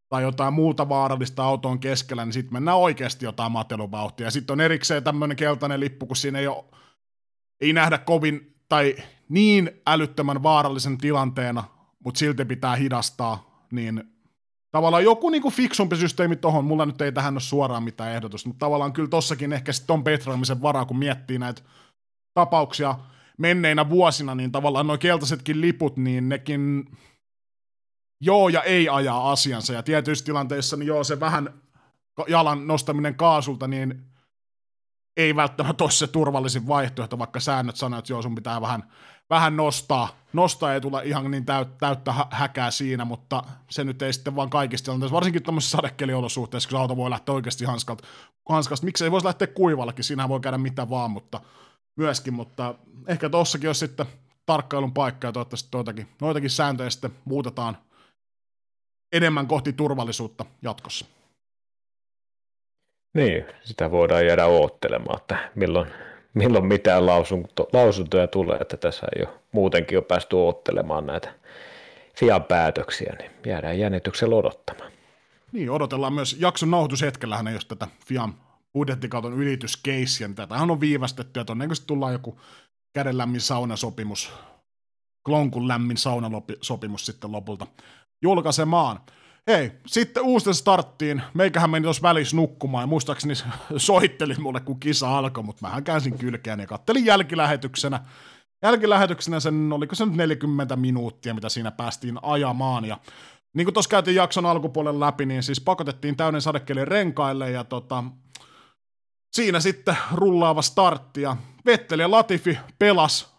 Speaker 1: tai jotain muuta vaarallista autoon keskellä, niin sitten mennään oikeasti jotain mateluvauhtia. Ja sitten on erikseen tämmöinen keltainen lippu, kun siinä ei, ole, ei nähdä kovin tai niin älyttömän vaarallisen tilanteena, mutta silti pitää hidastaa, niin tavallaan joku niinku fiksumpi systeemi tohon, mulla nyt ei tähän ole suoraan mitään ehdotusta, mutta tavallaan kyllä tossakin ehkä sitten on petraamisen varaa, kun miettii näitä tapauksia menneinä vuosina, niin tavallaan nuo keltaisetkin liput, niin nekin joo ja ei ajaa asiansa, ja tietyissä tilanteissa, niin joo, se vähän jalan nostaminen kaasulta, niin ei välttämättä ole se turvallisin vaihtoehto, vaikka säännöt sanoo, että joo, sun pitää vähän, vähän nostaa. Nostaa ei tule ihan niin täyt, täyttä häkää siinä, mutta se nyt ei sitten vaan kaikista tilanteissa, varsinkin tämmöisissä sadekeliolosuhteissa, kun auto voi lähteä oikeasti hanskalta, hanskasta. Miksei voisi lähteä kuivallakin, siinähän voi käydä mitä vaan, mutta myöskin, mutta ehkä tossakin olisi sitten tarkkailun paikka ja toivottavasti noitakin, noitakin sääntöjä sitten muutetaan enemmän kohti turvallisuutta jatkossa.
Speaker 2: Niin, sitä voidaan jäädä oottelemaan, että milloin, milloin mitään lausunto, lausuntoja tulee, että tässä ei ole muutenkin jo päästy oottelemaan näitä FIAN päätöksiä, niin jäädään jännityksellä odottamaan.
Speaker 1: Niin, odotellaan myös jakson nauhoitushetkellähän, jos tätä FIAN budjettikauton ylityskeissiä, niin tätähän on viivästetty ja todennäköisesti tullaan joku kädenlämmin saunasopimus, klonkun lämmin saunasopimus sitten lopulta julkaisemaan. Hei, sitten uusten starttiin. Meikähän meni tuossa välissä nukkumaan ja muistaakseni soitteli mulle, kun kisa alkoi, mutta mähän käänsin kylkeäni ja kattelin jälkilähetyksenä. Jälkilähetyksenä sen, oliko se nyt 40 minuuttia, mitä siinä päästiin ajamaan ja niin kuin tuossa käytiin jakson alkupuolella läpi, niin siis pakotettiin täyden sadekeli renkaille ja tota, siinä sitten rullaava startti ja Vettel ja Latifi pelas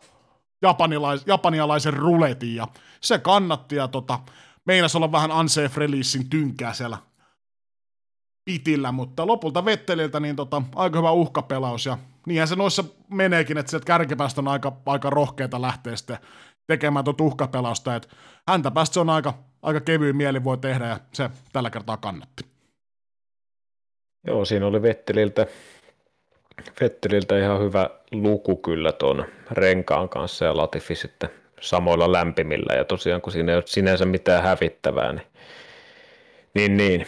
Speaker 1: japanilais, japanialaisen ruletin ja se kannatti ja tota, meinas olla vähän unsafe releasein tynkää siellä pitillä, mutta lopulta Vetteliltä niin tota, aika hyvä uhkapelaus ja niinhän se noissa meneekin, että sieltä kärkipäästä on aika, aika rohkeita lähteä sitten tekemään tuota uhkapelausta, että häntä päästä se on aika, aika kevyin mieli voi tehdä ja se tällä kertaa kannatti.
Speaker 2: Joo, siinä oli Vetteliltä, Vetteliltä ihan hyvä luku kyllä tuon renkaan kanssa ja Latifi sitten samoilla lämpimillä. Ja tosiaan kun siinä ei ole sinänsä mitään hävittävää, niin, niin, niin.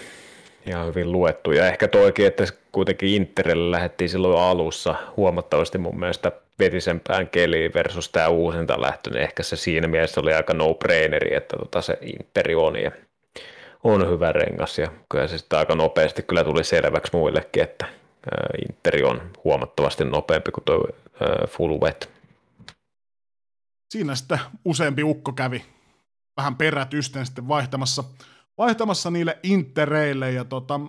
Speaker 2: Ihan hyvin luettu. Ja ehkä toikin, että kuitenkin Interille lähdettiin silloin alussa huomattavasti mun mielestä vetisempään keliin versus tämä uusinta lähtö, niin ehkä se siinä mielessä oli aika no-braineri, että tota se Interi on ja on hyvä rengas. Ja kyllä se sitten aika nopeasti kyllä tuli selväksi muillekin, että Interi on huomattavasti nopeampi kuin tuo Full Wet
Speaker 1: siinä sitten useampi ukko kävi vähän perätysten sitten vaihtamassa, vaihtamassa niille intereille ja tota,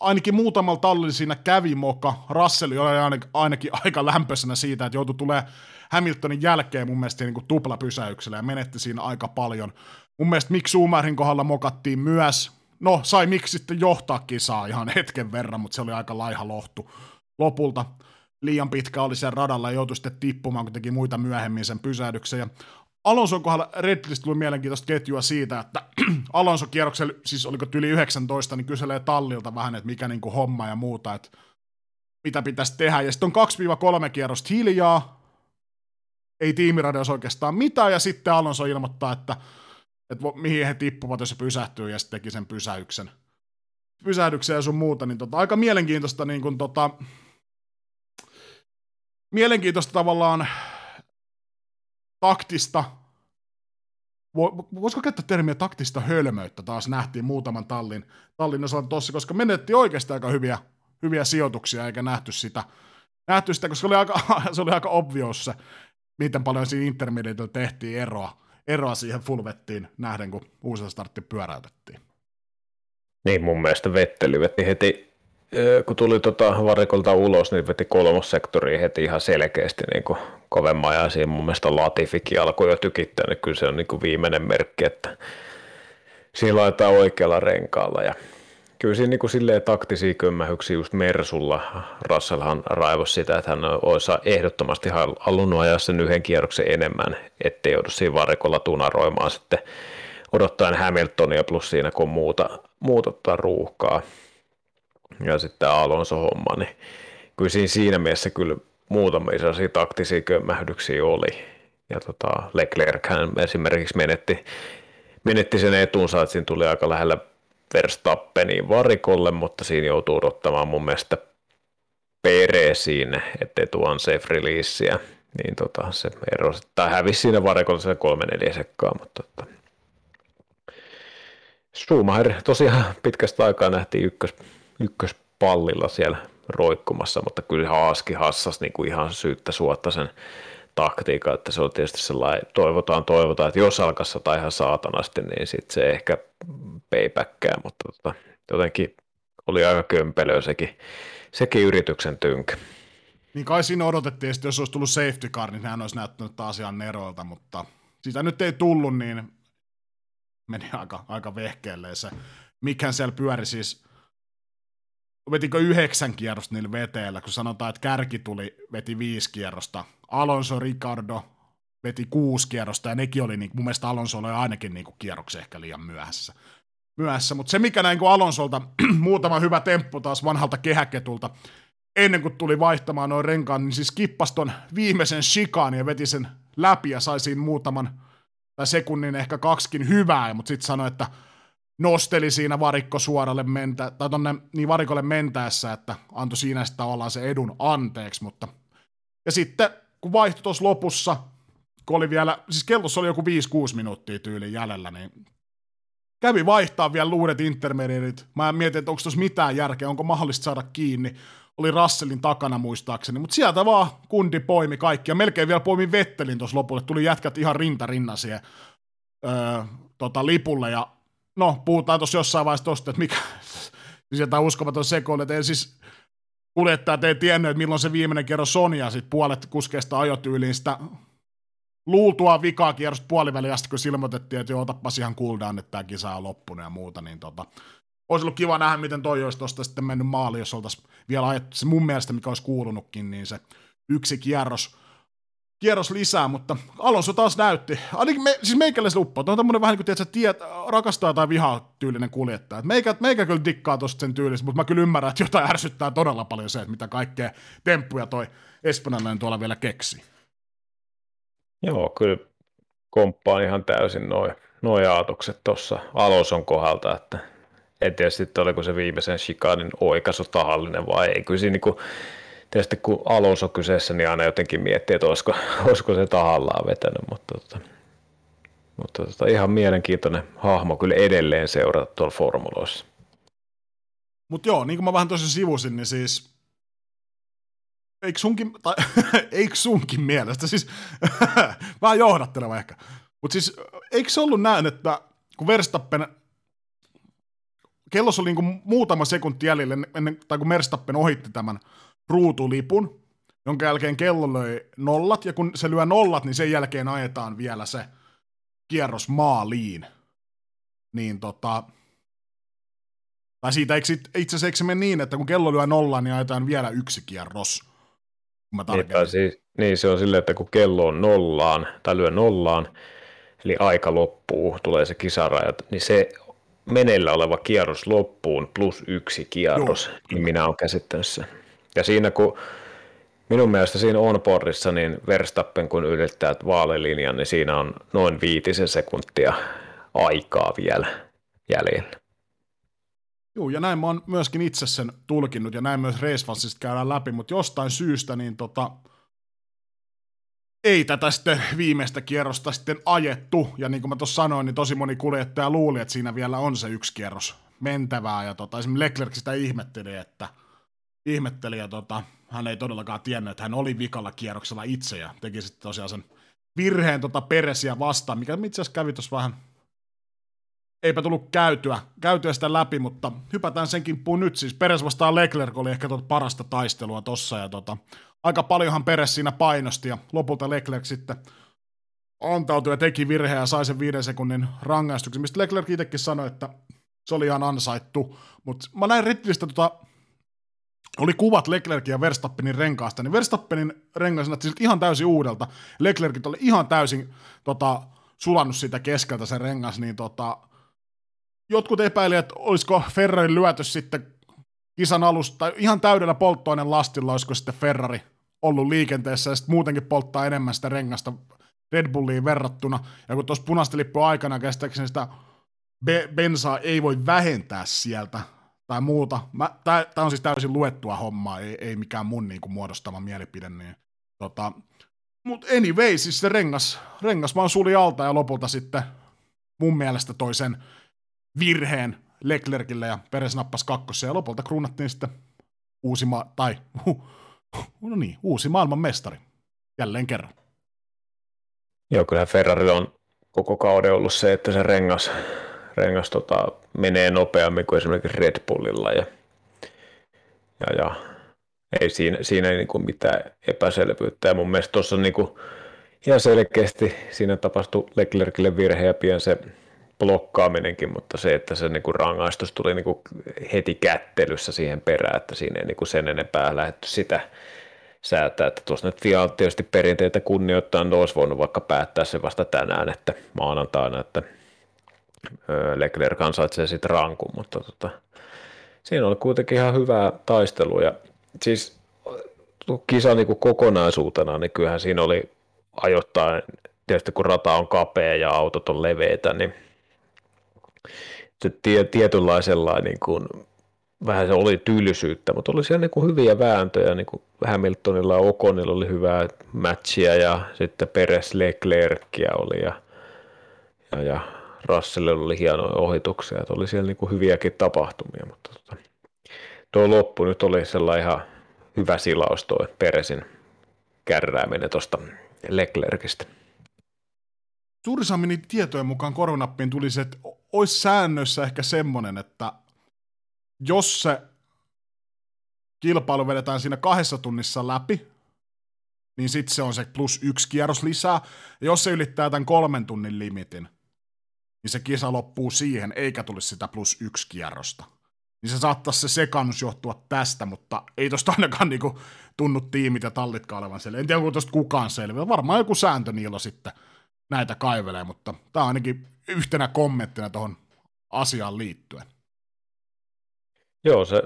Speaker 1: ainakin muutamalla tallilla siinä kävi moka. Russell oli ainakin, ainakin aika lämpöisenä siitä, että joutui tulee Hamiltonin jälkeen mun mielestä niin tuplapysäyksellä ja menetti siinä aika paljon. Mun mielestä miksi Sumarin kohdalla mokattiin myös. No, sai miksi sitten johtaa kisaa ihan hetken verran, mutta se oli aika laiha lohtu lopulta liian pitkä oli sen radalla ja joutui sitten tippumaan, kun teki muita myöhemmin sen pysähdyksen. Ja Alonson kohdalla Redlist tuli mielenkiintoista ketjua siitä, että Alonso kierroksella, siis oliko yli 19, niin kyselee tallilta vähän, että mikä niinku homma ja muuta, että mitä pitäisi tehdä. Ja sitten on 2-3 kierrosta hiljaa, ei tiimiradios oikeastaan mitään, ja sitten Alonso ilmoittaa, että, että mihin he tippuvat, jos se pysähtyy, ja sitten teki sen pysäyksen. Pysähdyksen ja sun muuta, niin tota, aika mielenkiintoista niin kun, tota, mielenkiintoista tavallaan taktista, voisiko käyttää termiä taktista hölmöyttä taas nähtiin muutaman tallin, tallin osalta tossa, koska menetti oikeastaan aika hyviä, hyviä sijoituksia eikä nähty sitä, nähty sitä, koska se oli aika, se oli aika obvious se, miten paljon siinä intermediatella tehtiin eroa, eroa siihen fullvettiin nähden, kun uusi startti pyöräytettiin.
Speaker 2: Niin, mun mielestä Vetteli veti heti kun tuli tota varikolta ulos, niin veti kolmossektoriin heti ihan selkeästi niin kuin kovemman ja siinä mun mielestä Latifikin alkoi jo tykittää, niin kyllä se on niin kuin viimeinen merkki, että siinä laitetaan oikealla renkaalla ja kyllä siinä niin kuin silleen taktisia kömmähyksiä just Mersulla. Russellhan raivos sitä, että hän olisi ehdottomasti halunnut ajaa sen yhden kierroksen enemmän, ettei joudu siinä varikolla tunaroimaan sitten odottaen Hamiltonia plus siinä kun muuta, muuta tota ruuhkaa. Ja sitten Alonso homma, niin kyllä siinä, siinä mielessä kyllä muutamia sellaisia taktisia kömmähdyksiä oli. Ja tota, Leclerc esimerkiksi menetti, menetti sen etunsa, että siinä tuli aika lähellä Verstappeniin varikolle, mutta siinä joutuu odottamaan mun mielestä Peresiin, ettei tuon safe releaseä, niin tota, se ero, tai hävisi siinä varikolla se kolme neljä sekkaa, mutta tota. Schumacher tosiaan pitkästä aikaa nähtiin ykkös, ykköspallilla siellä roikkumassa, mutta kyllä Haaski hassas niin kuin ihan syyttä suotta sen taktiikka, että se on tietysti sellainen, toivotaan, toivotaan, että jos alkaa tai ihan saatanasti, niin sitten se ehkä paybackkää, mutta tota, jotenkin oli aika kömpelöä sekin, sekin yrityksen tynkä.
Speaker 1: Niin kai siinä odotettiin, että jos olisi tullut safety car, niin hän olisi näyttänyt taas ihan neroilta, mutta sitä nyt ei tullut, niin meni aika, aika vehkeelle se. Mikhän siellä pyöri siis, vetikö yhdeksän kierrosta niillä veteillä, kun sanotaan, että kärki tuli, veti viisi kierrosta, Alonso, Ricardo veti kuusi kierrosta, ja nekin oli, niin, mun mielestä Alonso oli ainakin niin kuin kierroksen ehkä liian myöhässä. myöhässä. Mutta se, mikä näin kuin Alonsolta, muutama hyvä temppu taas vanhalta kehäketulta, ennen kuin tuli vaihtamaan noin renkaan, niin siis kippasi ton viimeisen shikaan ja veti sen läpi ja sai siinä muutaman tai sekunnin ehkä kaksikin hyvää, mutta sitten sanoi, että nosteli siinä varikko suoralle mentä, tai tonne niin varikolle mentäessä, että antoi siinä sitä olla se edun anteeksi, mutta ja sitten kun vaihtoi tuossa lopussa, kun oli vielä, siis kellossa oli joku 5-6 minuuttia tyyli jäljellä, niin kävi vaihtaa vielä luudet intermediatit. Mä mietin, että onko tuossa mitään järkeä, onko mahdollista saada kiinni. Oli Russellin takana muistaakseni, mutta sieltä vaan kundi poimi kaikki. Ja melkein vielä poimi Vettelin tuossa lopulle. Tuli jätkät ihan rinta rinnan siihen öö, tota, lipulle. Ja no, puhutaan tuossa jossain vaiheessa tosta, että mikä... siis jotain uskomaton sekoilu, että siis kuljettajat ei tiennyt, että milloin se viimeinen kerros on, ja sitten puolet kuskeista ajotyyliin sitä luultua vikaa kierrosta puoliväliin asti, kun ilmoitettiin, että joo, otapas ihan cooldown, että tämä kisa on loppunut ja muuta, niin tota, olisi ollut kiva nähdä, miten toi olisi tuosta sitten mennyt maali, jos oltaisiin vielä ajettu se mun mielestä, mikä olisi kuulunutkin, niin se yksi kierros kierros lisää, mutta Alonso taas näytti. Ainakin me, siis meikäläisen uppo, on tämmöinen vähän niin kuin, tiedät, tiet, rakastaa tai vihaa tyylinen kuljettaja. Et meikä, meikä kyllä dikkaa tosta sen tyylistä, mutta mä kyllä ymmärrän, että jotain ärsyttää todella paljon se, että mitä kaikkea temppuja toi espanjalainen tuolla vielä keksi.
Speaker 2: Joo, kyllä komppaan ihan täysin noin noi ajatukset tuossa Alonson kohdalta, että en tiedä sitten oliko se viimeisen shikanin oikaisu tahallinen vai ei. Kyllä siinä niin kuin, tietysti kun alus on kyseessä, niin aina jotenkin miettii, että olisiko, olisiko se tahallaan vetänyt, mutta, tota, mutta tota, ihan mielenkiintoinen hahmo kyllä edelleen seurata tuolla formuloissa.
Speaker 1: Mutta joo, niin kuin mä vähän tosiaan sivusin, niin siis eikö sunkin, tai, eikö sunkin mielestä, siis vähän johdatteleva ehkä, mutta siis eikö se ollut näin, että kun Verstappen kellossa oli niin muutama sekunti jäljellä ennen, tai kun Verstappen ohitti tämän ruutulipun, jonka jälkeen kello löi nollat, ja kun se lyö nollat, niin sen jälkeen ajetaan vielä se kierros maaliin. Niin tota, tai siitä itse asiassa eikö se mene niin, että kun kello lyö nollaan, niin ajetaan vielä yksi kierros?
Speaker 2: Kun mä niin, siis, niin, se on silleen, että kun kello on nollaan, tai lyö nollaan, eli aika loppuu, tulee se kisaraja, niin se meneillä oleva kierros loppuun plus yksi kierros, Joo. niin minä olen käsittänyt sen. Ja siinä kun minun mielestä siinä onboardissa, niin Verstappen kun ylittää vaalilinjan, niin siinä on noin viitisen sekuntia aikaa vielä jäljellä.
Speaker 1: Joo, ja näin mä oon myöskin itse sen tulkinnut, ja näin myös Racefansista käydään läpi, mutta jostain syystä niin tota, ei tätä sitten viimeistä kierrosta sitten ajettu, ja niin kuin mä tuossa sanoin, niin tosi moni kuljettaja luuli, että siinä vielä on se yksi kierros mentävää, ja tota, esimerkiksi Leclerc sitä ihmetteli, että – ihmetteli ja tota, hän ei todellakaan tiennyt, että hän oli vikalla kierroksella itse ja teki sitten tosiaan sen virheen tota peresiä vastaan, mikä itse asiassa kävi tuossa vähän eipä tullut käytyä, käytyä sitä läpi, mutta hypätään sen kimppuun nyt. Siis Peres vastaan Leclerc oli ehkä tuota parasta taistelua tossa ja tota, aika paljonhan Peres siinä painosti ja lopulta Leclerc sitten antautui ja teki virheen ja sai sen viiden sekunnin rangaistuksen, mistä Leclerc itsekin sanoi, että se oli ihan ansaittu. Mutta mä näin Rittilistä tota, oli kuvat Leclerkin ja Verstappenin renkaasta, niin Verstappenin rengas näytti ihan täysin uudelta. Leclerkit oli ihan täysin tota, sulannut siitä keskeltä sen rengas, niin tota, jotkut epäilivät, että olisiko Ferrarin lyötys sitten kisan alusta, tai ihan täydellä polttoaineen lastilla, olisiko sitten Ferrari ollut liikenteessä, ja sitten muutenkin polttaa enemmän sitä rengasta Red Bulliin verrattuna, ja kun tuossa punaisten lippu aikana käsittääkseni sitä be- bensaa ei voi vähentää sieltä, tai muuta. Tämä on siis täysin luettua hommaa, ei, ei mikään mun niinku muodostama mielipide. Niin, tota, mutta anyway, siis se rengas, rengas vaan suli alta ja lopulta sitten mun mielestä toisen virheen Leclercille ja Peres nappasi kakkossa ja lopulta kruunattiin sitten uusi, ma- tai, no niin, uusi maailman mestari jälleen kerran.
Speaker 2: Joo, kyllä Ferrari on koko kauden ollut se, että se rengas, rengas tota, menee nopeammin kuin esimerkiksi Red Bullilla ja, ja, ja ei siinä, siinä ei niinku mitään epäselvyyttä. Ja mun mielestä tuossa niinku ihan selkeästi siinä tapahtui Leclercille virhe ja pian se blokkaaminenkin, mutta se, että se niinku rangaistus tuli niinku heti kättelyssä siihen perään, että siinä ei niinku sen enempää lähdetty sitä säätää, että tuossa nyt FIA tietysti perinteitä kunnioittaa, niin olisi voinut vaikka päättää se vasta tänään, että maanantaina, että Leclerc ansaitsee sitten rankun, mutta tota, siinä oli kuitenkin ihan hyvää taistelua ja siis kisa niin kokonaisuutena, niin kyllähän siinä oli ajoittain, tietysti kun rata on kapea ja autot on leveitä, niin se tie, tietynlaisella niin kuin, vähän se oli tylsyyttä, mutta oli siellä niin kuin hyviä vääntöjä, niin kuin Hamiltonilla ja Okonilla oli hyvää matchia ja sitten Peres Leclercia oli ja, ja, ja Russellilla oli hienoja ohituksia, että oli siellä niin kuin hyviäkin tapahtumia, mutta tota, tuo loppu nyt oli sellainen ihan hyvä silaus tuo Peresin kärrääminen tuosta Leclercistä.
Speaker 1: Suuri saamini tietojen mukaan korvanappiin tuli se, että olisi säännössä ehkä semmoinen, että jos se kilpailu vedetään siinä kahdessa tunnissa läpi, niin sitten se on se plus yksi kierros lisää. Ja jos se ylittää tämän kolmen tunnin limitin, niin se kisa loppuu siihen, eikä tulisi sitä plus yksi kierrosta. Niin se saattaisi se sekannus johtua tästä, mutta ei tosta ainakaan niinku tunnu tiimit ja tallitkaan olevan selvä. En tiedä, onko tosta kukaan selvä. Varmaan joku sääntö niillä sitten näitä kaivelee, mutta tämä on ainakin yhtenä kommenttina tuohon asiaan liittyen.
Speaker 2: Joo, se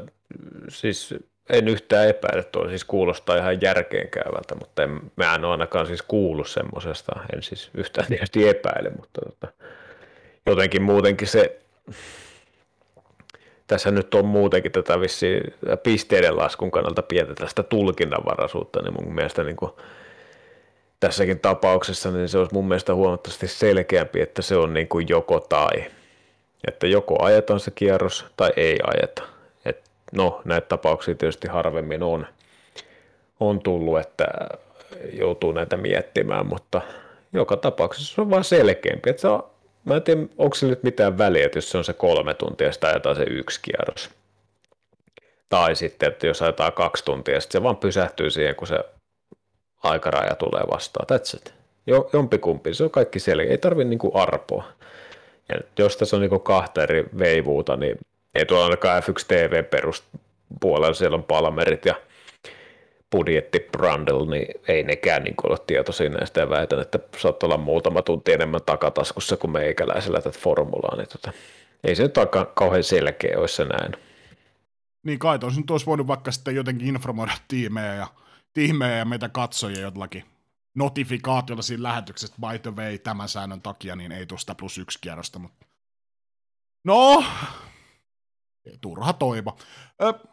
Speaker 2: siis en yhtään epäile, tuo siis kuulostaa ihan järkeenkäyvältä, mutta en, mä en ole ainakaan siis kuullut semmoisesta, en siis yhtään tietysti epäile, mutta tota, jotenkin muutenkin se, tässä nyt on muutenkin tätä vissiin pisteiden laskun kannalta pientä tästä tulkinnanvaraisuutta, niin mun mielestä niin kuin, tässäkin tapauksessa niin se olisi mun mielestä huomattavasti selkeämpi, että se on niin kuin joko tai. Että joko ajetaan se kierros tai ei ajeta. Et no, näitä tapauksia tietysti harvemmin on, on tullut, että joutuu näitä miettimään, mutta joka tapauksessa se on vaan selkeämpi. Että se on Mä en tiedä, onko se nyt mitään väliä, että jos se on se kolme tuntia, sitä ajetaan se yksi kierros. Tai sitten, että jos ajetaan kaksi tuntia, sitten se vaan pysähtyy siihen, kun se aikaraja tulee vastaan. That's it. Jo, jompikumpi, se on kaikki selkeä. Ei tarvitse niinku arpoa. Ja jos tässä on niinku kahta eri veivuuta, niin ei tuolla ainakaan F1 TV peruspuolella, siellä on Palmerit ja budjetti Brundle, niin ei nekään niin ole tietoisia näistä ja väitän, että saattaa olla muutama tunti enemmän takataskussa kuin meikäläisellä tätä formulaa, niin tota, ei se nyt aika kauhean selkeä olisi se näin.
Speaker 1: Niin kai olisi nyt olisi voinut vaikka sitten jotenkin informoida tiimejä ja, tiimejä ja meitä katsojia jollakin notifikaatiolla siinä lähetyksessä, by the way, tämän säännön takia, niin ei tuosta plus yksi kierrosta, mutta no, turha toivo.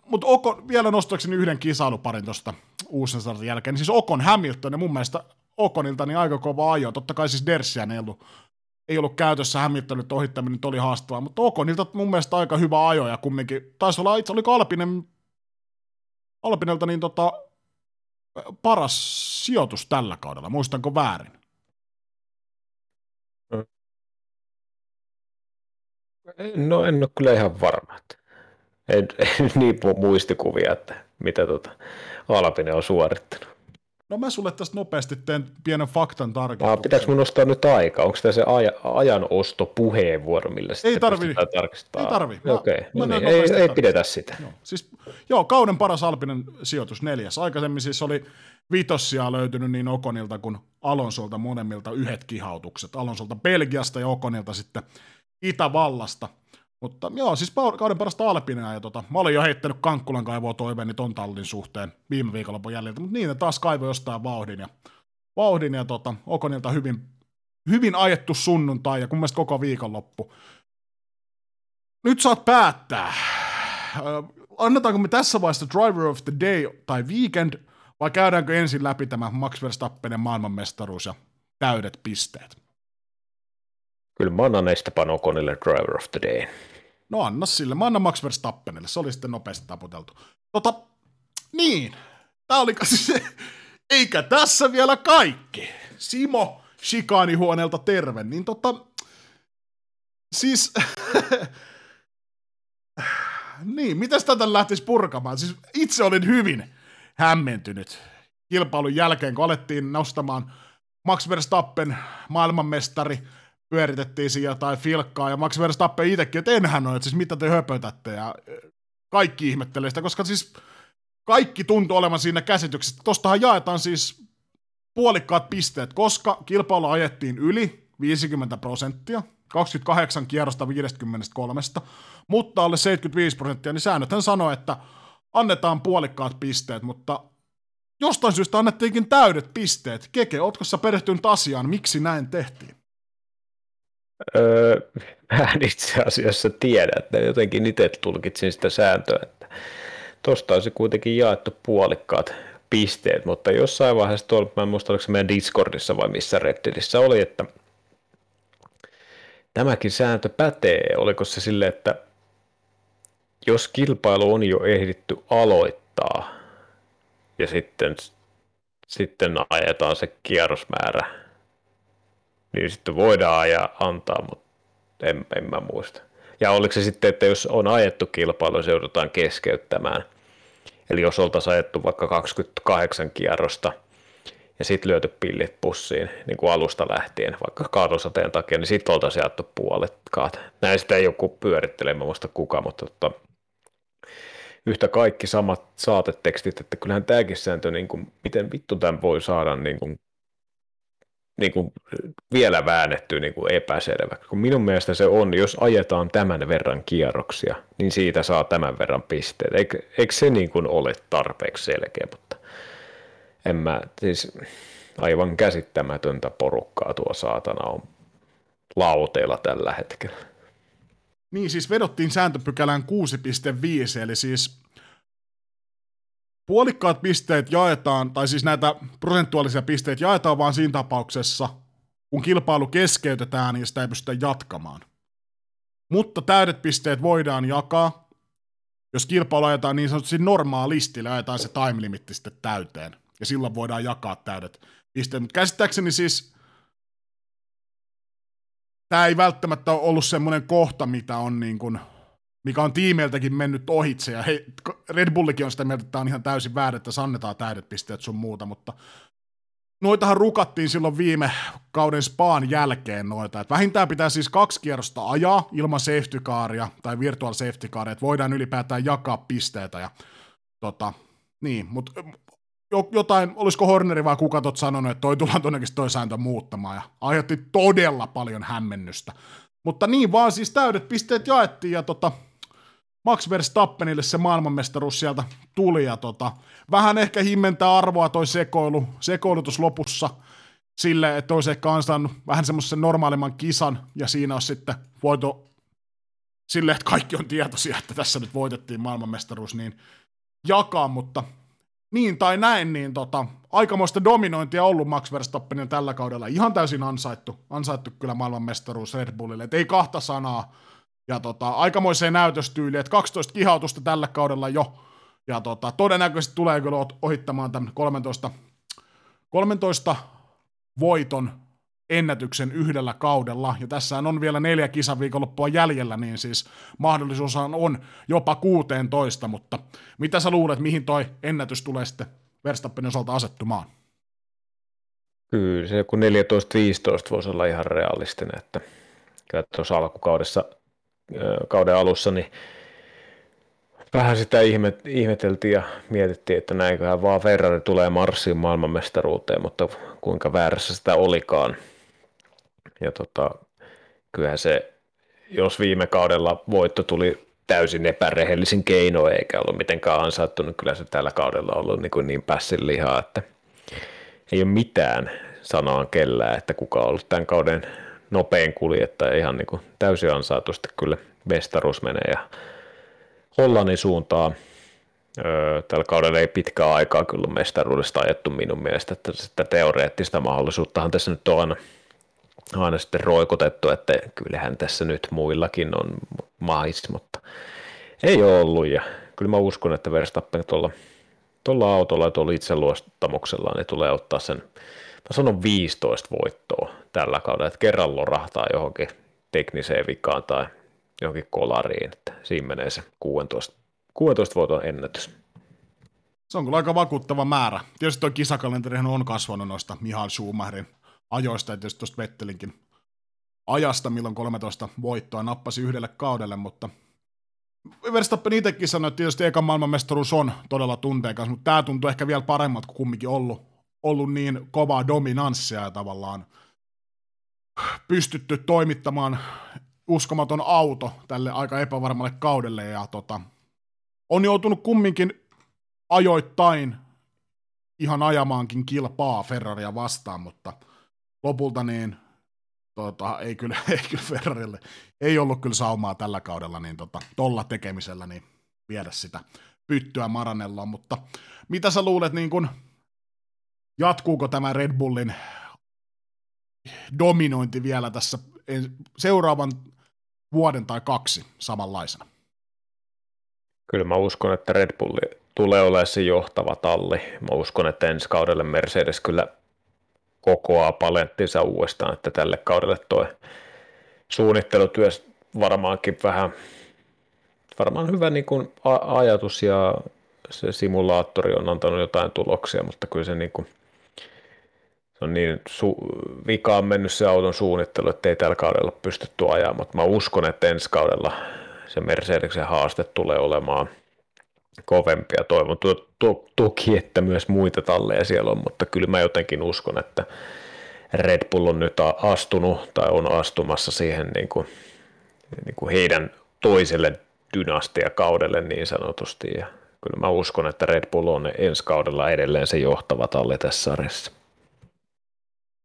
Speaker 1: Mutta Okon, vielä nostaakseni yhden kisailuparin tuosta uusen startin jälkeen, niin siis Okon Hamilton, ja mun mielestä Okonilta niin aika kova ajo. Totta kai siis Dersiä ei ollut, ei ollut käytössä, Hamiltonin ohittaminen oli haastavaa, mutta Okonilta mun mielestä aika hyvä ajo, ja kumminkin, taisi olla itse, oliko Alpinen, Alpinelta niin tota, paras sijoitus tällä kaudella, muistanko väärin?
Speaker 2: No en ole kyllä ihan varma. Että en, en niin muistikuvia, että mitä tota Alpinen on suorittanut.
Speaker 1: No mä sulle tästä nopeasti teen pienen faktan tarkistuksen.
Speaker 2: Ah, pitääkö mun nostaa nyt aika? Onko tämä se aja, ajanostopuheenvuoro, millä sitten
Speaker 1: tarvi.
Speaker 2: tarkistamaan?
Speaker 1: Ei tarvi.
Speaker 2: Okei, okay.
Speaker 1: Mä
Speaker 2: no niin. ei, ei pidetä sitä.
Speaker 1: Joo, siis, joo, kauden paras Alpinen sijoitus neljäs. Aikaisemmin siis oli vitossia löytynyt niin Okonilta kuin Alonsolta molemmilta yhdet kihautukset. Alonsolta Belgiasta ja Okonilta sitten Itävallasta. Mutta joo, siis kauden parasta Alpinea, ja tota, mä olin jo heittänyt Kankkulan kaivoa toiveeni ton tallin suhteen viime viikonlopun jäljiltä, mutta niin, ne taas kaivoi jostain vauhdin, ja, vauhdin ja tota, Okonilta hyvin, hyvin ajettu sunnuntai, ja kun mielestä koko viikonloppu. Nyt saat päättää, annetaanko me tässä vaiheessa Driver of the Day tai Weekend, vai käydäänkö ensin läpi tämä Max Verstappenen maailmanmestaruus ja täydet pisteet?
Speaker 2: Kyllä mä annan Esteban Oconille Driver of the Day.
Speaker 1: No anna sille. Mä annan Max Verstappenille. Se oli sitten nopeasti taputeltu. Tota, niin. Tää oli siis, eikä tässä vielä kaikki. Simo Shikaanihuoneelta terve. Niin tota, siis, niin, mitäs tätä lähtisi purkamaan? Siis itse olin hyvin hämmentynyt kilpailun jälkeen, kun alettiin nostamaan Max Verstappen maailmanmestari, pyöritettiin siinä jotain filkkaa, ja Max Verstappen itsekin, että enhän ole, että siis mitä te höpötätte, ja kaikki ihmettelee sitä, koska siis kaikki tuntuu olevan siinä käsityksessä. Tostahan jaetaan siis puolikkaat pisteet, koska kilpailu ajettiin yli 50 prosenttia, 28 kierrosta 53, mutta alle 75 prosenttia, niin säännöthän sanoo, että annetaan puolikkaat pisteet, mutta jostain syystä annettiinkin täydet pisteet. Keke, ootko sä perehtynyt asiaan, miksi näin tehtiin?
Speaker 2: Öö, mä en itse asiassa tiedä, että jotenkin itse tulkitsin sitä sääntöä, että tosta olisi kuitenkin jaettu puolikkaat pisteet, mutta jossain vaiheessa tuolla, mä en muista, oliko se meidän Discordissa vai missä Redditissä oli, että tämäkin sääntö pätee, oliko se sille, että jos kilpailu on jo ehditty aloittaa ja sitten, sitten ajetaan se kierrosmäärä, niin sitten voidaan ajaa antaa, mutta en, en mä muista. Ja oliko se sitten, että jos on ajettu kilpailu, se joudutaan keskeyttämään. Eli jos oltaisiin ajettu vaikka 28 kierrosta ja sitten lyöty pillit pussiin niin kuin alusta lähtien, vaikka kaadosateen takia, niin sitten oltaisiin jaettu puolet kaat. Näin sitä ei joku pyörittelee, mä muista kuka, mutta tota, yhtä kaikki samat saatetekstit, että kyllähän tämäkin sääntö, niin kuin, miten vittu tämän voi saada niin kuin, niin kuin vielä väännettyä niin kuin epäselväksi. Kun minun mielestä se on, jos ajetaan tämän verran kierroksia, niin siitä saa tämän verran pisteet. Eikö, eikö se niin kuin ole tarpeeksi selkeä, mutta en mä, siis aivan käsittämätöntä porukkaa tuo saatana on lauteilla tällä hetkellä.
Speaker 1: Niin, siis vedottiin sääntöpykälään 6.5, eli siis puolikkaat pisteet jaetaan, tai siis näitä prosentuaalisia pisteitä jaetaan vaan siinä tapauksessa, kun kilpailu keskeytetään ja sitä ei pystytä jatkamaan. Mutta täydet pisteet voidaan jakaa, jos kilpailu ajetaan niin sanotusti normaalisti, eli ajetaan se time limitti sitten täyteen. Ja silloin voidaan jakaa täydet pisteet. Mutta käsittääkseni siis tämä ei välttämättä ole ollut semmoinen kohta, mitä on niin kuin, mikä on tiimeiltäkin mennyt ohitse, ja hei, Red Bullikin on sitä mieltä, että tämä on ihan täysin väärin, että annetaan täydet pisteet sun muuta, mutta noitahan rukattiin silloin viime kauden Spaan jälkeen noita, että vähintään pitää siis kaksi kierrosta ajaa ilman safety caria tai virtual safety caria, että voidaan ylipäätään jakaa pisteitä ja tota, niin, mutta jotain, olisiko Horneri vai kuka tot sanonut, että toi tullaan todennäköisesti toi sääntö muuttamaan, ja aiheutti todella paljon hämmennystä. Mutta niin vaan siis täydet pisteet jaettiin, ja tota, Max Verstappenille se maailmanmestaruus sieltä tuli, ja tota, vähän ehkä himmentää arvoa toi sekoilu, sekoilutus lopussa, sille, että olisi ehkä ansainnut vähän semmoisen normaalimman kisan, ja siinä on sitten voito silleen, että kaikki on tietoisia, että tässä nyt voitettiin maailmanmestaruus, niin jakaa, mutta niin tai näin, niin tota, aikamoista dominointia ollut Max Verstappenilla tällä kaudella. Ihan täysin ansaittu, ansaittu kyllä maailmanmestaruus Red Bullille. Et ei kahta sanaa. Ja tota, aikamoiseen näytöstyyliin, että 12 kihautusta tällä kaudella jo. Ja tota, todennäköisesti tulee kyllä ohittamaan tämän 13, 13 voiton ennätyksen yhdellä kaudella, ja tässä on vielä neljä kisaviikonloppua jäljellä, niin siis mahdollisuus on jopa 16, mutta mitä sä luulet, mihin toi ennätys tulee sitten Verstappenin osalta asettumaan?
Speaker 2: Kyllä se joku 14-15 voisi olla ihan realistinen, että kyllä tuossa alkukaudessa kauden alussa niin vähän sitä ihmet, ihmeteltiin ja mietittiin, että näinköhän vaan Ferrari tulee Marsiin maailmanmestaruuteen, mutta kuinka väärässä sitä olikaan. Ja tota, kyllähän se, jos viime kaudella voitto tuli täysin epärehellisin keino eikä ollut mitenkään ansaittu, niin kyllä se tällä kaudella on ollut niin, kuin niin pässin lihaa, että ei ole mitään sanoa kellään, että kuka on ollut tämän kauden nopein kuljettaja ihan niin kuin täysin ansaitusti kyllä mestaruus menee ja Hollannin suuntaan. Öö, tällä kaudella ei pitkää aikaa kyllä mestaruudesta ajettu minun mielestä, että sitä teoreettista mahdollisuuttahan tässä nyt on aina, aina sitten roikotettu, että kyllähän tässä nyt muillakin on mais, mutta ei ole ollut ja kyllä mä uskon, että Verstappen tuolla, tuolla autolla ja tuolla itseluottamuksella niin tulee ottaa sen, mä sanon 15 voittoa tällä kaudella, että kerran lorahtaa johonkin tekniseen vikaan tai johonkin kolariin, että siinä menee se 16, 16 voiton ennätys.
Speaker 1: Se on kyllä aika vakuuttava määrä. Tietysti tuo kisakalenteri on kasvanut noista Mihail Schumacherin ajoista ja tietysti tuosta Vettelinkin ajasta, milloin 13 voittoa nappasi yhdelle kaudelle, mutta Verstappen itsekin sanoi, että tietysti ekan maailmanmestaruus on todella tunteikas, mutta tämä tuntuu ehkä vielä paremmat kuin kumminkin ollut, ollut niin kovaa dominanssia ja tavallaan pystytty toimittamaan uskomaton auto tälle aika epävarmalle kaudelle. Ja tota, on joutunut kumminkin ajoittain ihan ajamaankin kilpaa Ferraria vastaan, mutta lopulta niin tota, ei, kyllä, ei kyllä Ferrarille, ei ollut kyllä saumaa tällä kaudella niin tota, tolla tekemisellä niin viedä sitä pyttyä Maranelloon, mutta mitä sä luulet, niin kun, jatkuuko tämä Red Bullin dominointi vielä tässä seuraavan vuoden tai kaksi samanlaisena?
Speaker 2: Kyllä mä uskon, että Red Bull tulee olemaan se johtava talli. Mä uskon, että ensi kaudelle Mercedes kyllä kokoaa palenttinsa uudestaan, että tälle kaudelle tuo suunnittelutyö varmaankin vähän, varmaan hyvä niin kuin ajatus ja se simulaattori on antanut jotain tuloksia, mutta kyllä se niin kuin – on niin su- vikaan mennyt se auton suunnittelu, että ei tällä kaudella pystytty ajamaan, mutta mä uskon, että ensi kaudella se Mercedeksen haaste tulee olemaan kovempi ja toivon to- to- toki, että myös muita talleja siellä on, mutta kyllä mä jotenkin uskon, että Red Bull on nyt astunut tai on astumassa siihen niin kuin, niin kuin heidän toiselle dynastiakaudelle niin sanotusti ja kyllä mä uskon, että Red Bull on ensi kaudella edelleen se johtava talli tässä sarjassa.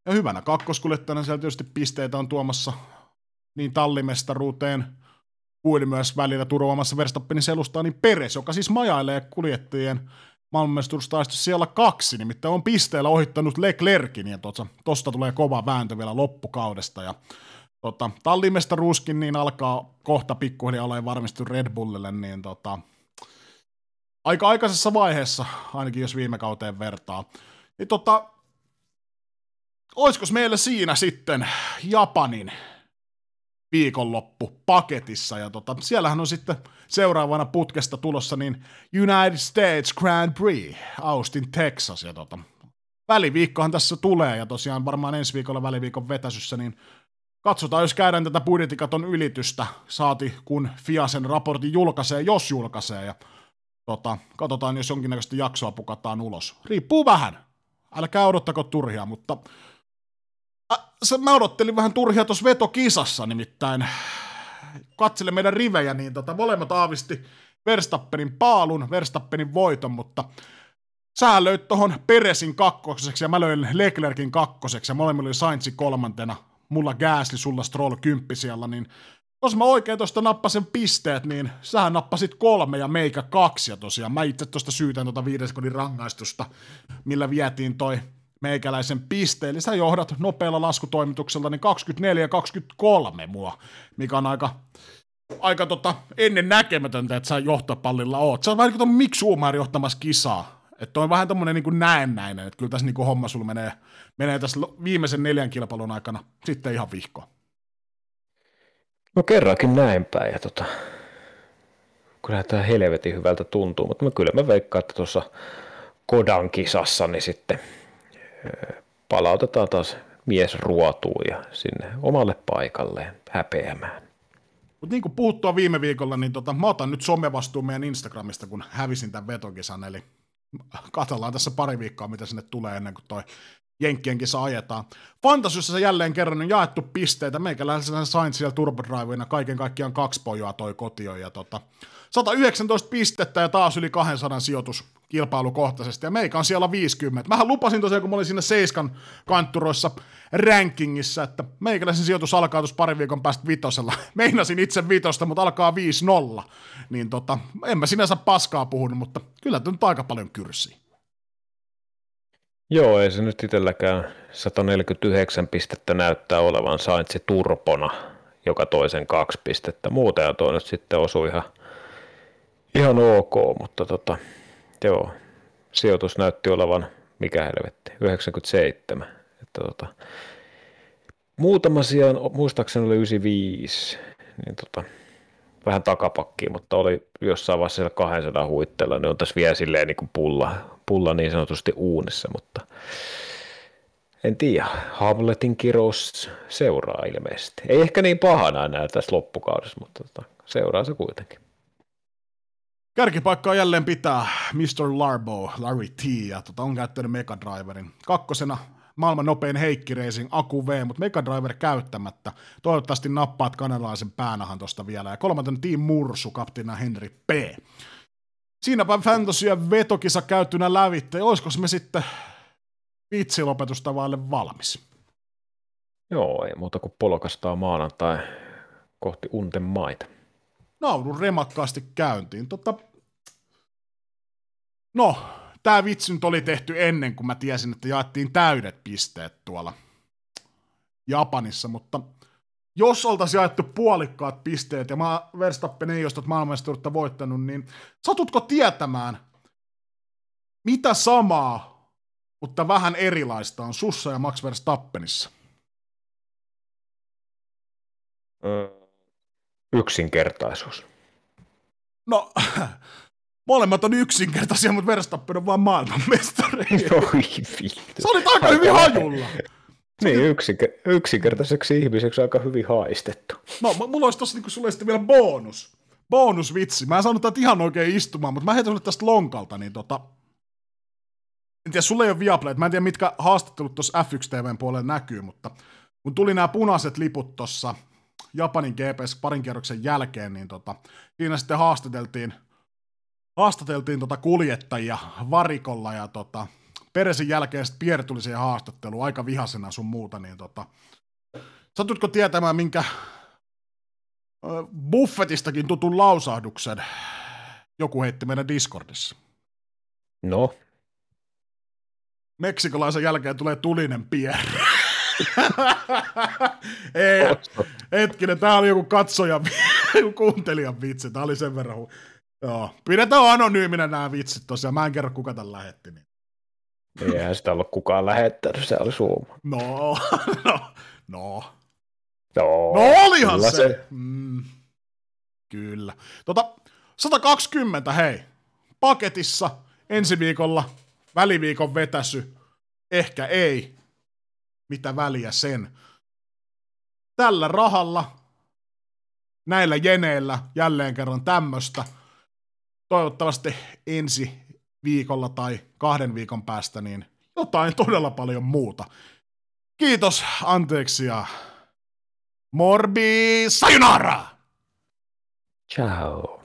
Speaker 1: Ja hyvänä kakkoskuljettajana siellä tietysti pisteitä on tuomassa niin tallimestaruuteen kuin myös välillä turvaamassa Verstappenin selustaa, niin Peres, joka siis majailee kuljettajien maailmanmestaruustaistossa siellä kaksi, nimittäin on pisteellä ohittanut Leclerkin, ja tuosta, tosta tulee kova vääntö vielä loppukaudesta, ja tota, tallimestaruuskin niin alkaa kohta pikkuhiljaa olla varmistu Red Bullille, niin tota, aika aikaisessa vaiheessa, ainakin jos viime kauteen vertaa. Niin tota, olisiko meillä siinä sitten Japanin viikonloppu paketissa, ja tota, siellähän on sitten seuraavana putkesta tulossa niin United States Grand Prix, Austin, Texas, ja tota, väliviikkohan tässä tulee, ja tosiaan varmaan ensi viikolla väliviikon vetäsyssä, niin katsotaan, jos käydään tätä budjetikaton ylitystä, saati kun Fiasen raportin julkaisee, jos julkaisee, ja tota, katsotaan, jos jonkinnäköistä jaksoa pukataan ulos. Riippuu vähän, älkää odottako turhia, mutta Äh, mä odottelin vähän turhia tuossa vetokisassa, nimittäin. Katselen meidän rivejä, niin tota, molemmat aavisti Verstappenin paalun, Verstappenin voiton, mutta sä löit tuohon Peresin kakkoseksi ja mä löin Leclerkin kakkoseksi ja molemmilla oli Sainzi kolmantena, mulla Gasly, sulla Stroll kymppi siellä, niin jos mä oikein tuosta nappasin pisteet, niin sähän nappasit kolme ja meikä kaksi ja tosiaan mä itse tuosta syytän tuota viiden sekunnin rangaistusta, millä vietiin toi meikäläisen pisteen, eli sä johdat nopealla laskutoimituksella niin 24 ja 23 mua, mikä on aika, aika tota, ennen näkemätöntä, että sä johtopallilla oot. Se on vähän niin Mick Schumacher johtamassa kisaa. Että on vähän tämmöinen niin näennäinen, että kyllä tässä niin homma sulla menee, menee tässä viimeisen neljän kilpailun aikana sitten ihan vihkoon.
Speaker 2: No kerrankin näin päin, ja tota, kyllä tämä helvetin hyvältä tuntuu, mutta mä kyllä mä veikkaan, että tuossa Kodan kisassa niin sitten palautetaan taas mies ruotuun ja sinne omalle paikalleen häpeämään.
Speaker 1: Mutta niin kuin puhuttua viime viikolla, niin tota, mä otan nyt somevastuun meidän Instagramista, kun hävisin tämän vetokisan, eli katsellaan tässä pari viikkoa, mitä sinne tulee ennen kuin toi Jenkkienkin saa ajetaan. Fantasiassa se jälleen kerran on jaettu pisteitä. Meikäläisenä sain siellä Turbo Drivena kaiken kaikkiaan kaksi pojaa toi kotio. Ja tota, 119 pistettä ja taas yli 200 sijoitus kilpailukohtaisesti. Ja meikä on siellä 50. Mähän lupasin tosiaan, kun mä olin siinä Seiskan kantturoissa rankingissa, että meikäläisen sijoitus alkaa tuossa pari viikon päästä vitosella. Meinasin itse vitosta, mutta alkaa 5-0. Niin tota, en mä sinänsä paskaa puhunut, mutta kyllä nyt aika paljon kyrsiä.
Speaker 2: Joo, ei se nyt itselläkään 149 pistettä näyttää olevan Saintsi turpona, joka toisen kaksi pistettä. Muuten ja toi nyt sitten osui ihan, ihan ok, mutta tota, joo, sijoitus näytti olevan, mikä helvetti, 97. Että tota, muutama sijaan, muistaakseni oli 95, niin tota, vähän takapakkiin, mutta oli jossain vaiheessa siellä 200 huitteella, niin on tässä vielä silleen niin kuin pulla, pulla niin sanotusti uunissa, mutta en tiedä, Hamletin kirous seuraa ilmeisesti. Ei ehkä niin pahana enää tässä loppukaudessa, mutta tota, seuraa se kuitenkin.
Speaker 1: Kärkipaikkaa jälleen pitää Mr. Larbo, Larry T, ja tota, on käyttänyt Mega Driverin. Kakkosena maailman nopein Heikki Racing, Aku V, mutta Mega Driver käyttämättä. Toivottavasti nappaat kanalaisen päänahan tosta vielä. Ja kolmantena Team Mursu, kapteena Henry P. Siinäpä Fantasia vetokisa käyttynä lävitte. Olisiko me sitten vitsilopetusta vaille valmis?
Speaker 2: Joo, ei muuta kuin polkastaa maanantai kohti unten maita.
Speaker 1: Naudun remakkaasti käyntiin. Tota... No, tämä vitsi nyt oli tehty ennen kuin mä tiesin, että jaettiin täydet pisteet tuolla Japanissa, mutta jos oltaisiin jaettu puolikkaat pisteet ja mä Verstappen ei olisi maailmanmestaruutta voittanut, niin satutko tietämään, mitä samaa, mutta vähän erilaista on Sussa ja Max Verstappenissa?
Speaker 2: yksinkertaisuus.
Speaker 1: No, Molemmat on yksinkertaisia, mutta Verstappen on vaan maailmanmestari.
Speaker 2: Oi vittu.
Speaker 1: Se oli aika hyvin hajulla.
Speaker 2: Niin, yksinker- yksinkertaiseksi ihmiseksi aika hyvin haistettu.
Speaker 1: No, mulla olisi tossa niinku sulle sitten vielä bonus. Bonusvitsi. Mä en saanut tätä ihan oikein istumaan, mutta mä heitän sulle tästä lonkalta, niin tota... En tiedä, sulle ei ole Viaplay, mä en tiedä mitkä haastattelut tuossa F1 TVn puolella näkyy, mutta kun tuli nämä punaiset liput tuossa Japanin GPS parin kierroksen jälkeen, niin tota, siinä sitten haastateltiin – haastateltiin tota kuljettajia varikolla ja tota, Peresin jälkeen sitten Pierre tuli siihen haastatteluun aika vihasena sun muuta, niin tota, satutko tietämään, minkä buffetistakin tutun lausahduksen joku heitti meidän Discordissa?
Speaker 2: No?
Speaker 1: Meksikolaisen jälkeen tulee tulinen Pierre. Ei, hetkinen, tää oli joku katsoja, joku kuuntelijan vitsi, tää oli sen verran hu- Joo, pidetään anonyyminä nämä vitsit tosiaan, mä en kerro kuka tämän lähetti. Niin.
Speaker 2: Eihän sitä ollut kukaan lähettänyt, se oli Suuma.
Speaker 1: No, no, no.
Speaker 2: No,
Speaker 1: no olihan se. se. Mm, kyllä. Tota, 120, hei. Paketissa ensi viikolla väliviikon vetäsy. Ehkä ei. Mitä väliä sen. Tällä rahalla, näillä jeneillä jälleen kerran tämmöstä – toivottavasti ensi viikolla tai kahden viikon päästä niin jotain todella paljon muuta. Kiitos, anteeksi ja morbi sayonara!
Speaker 2: Ciao.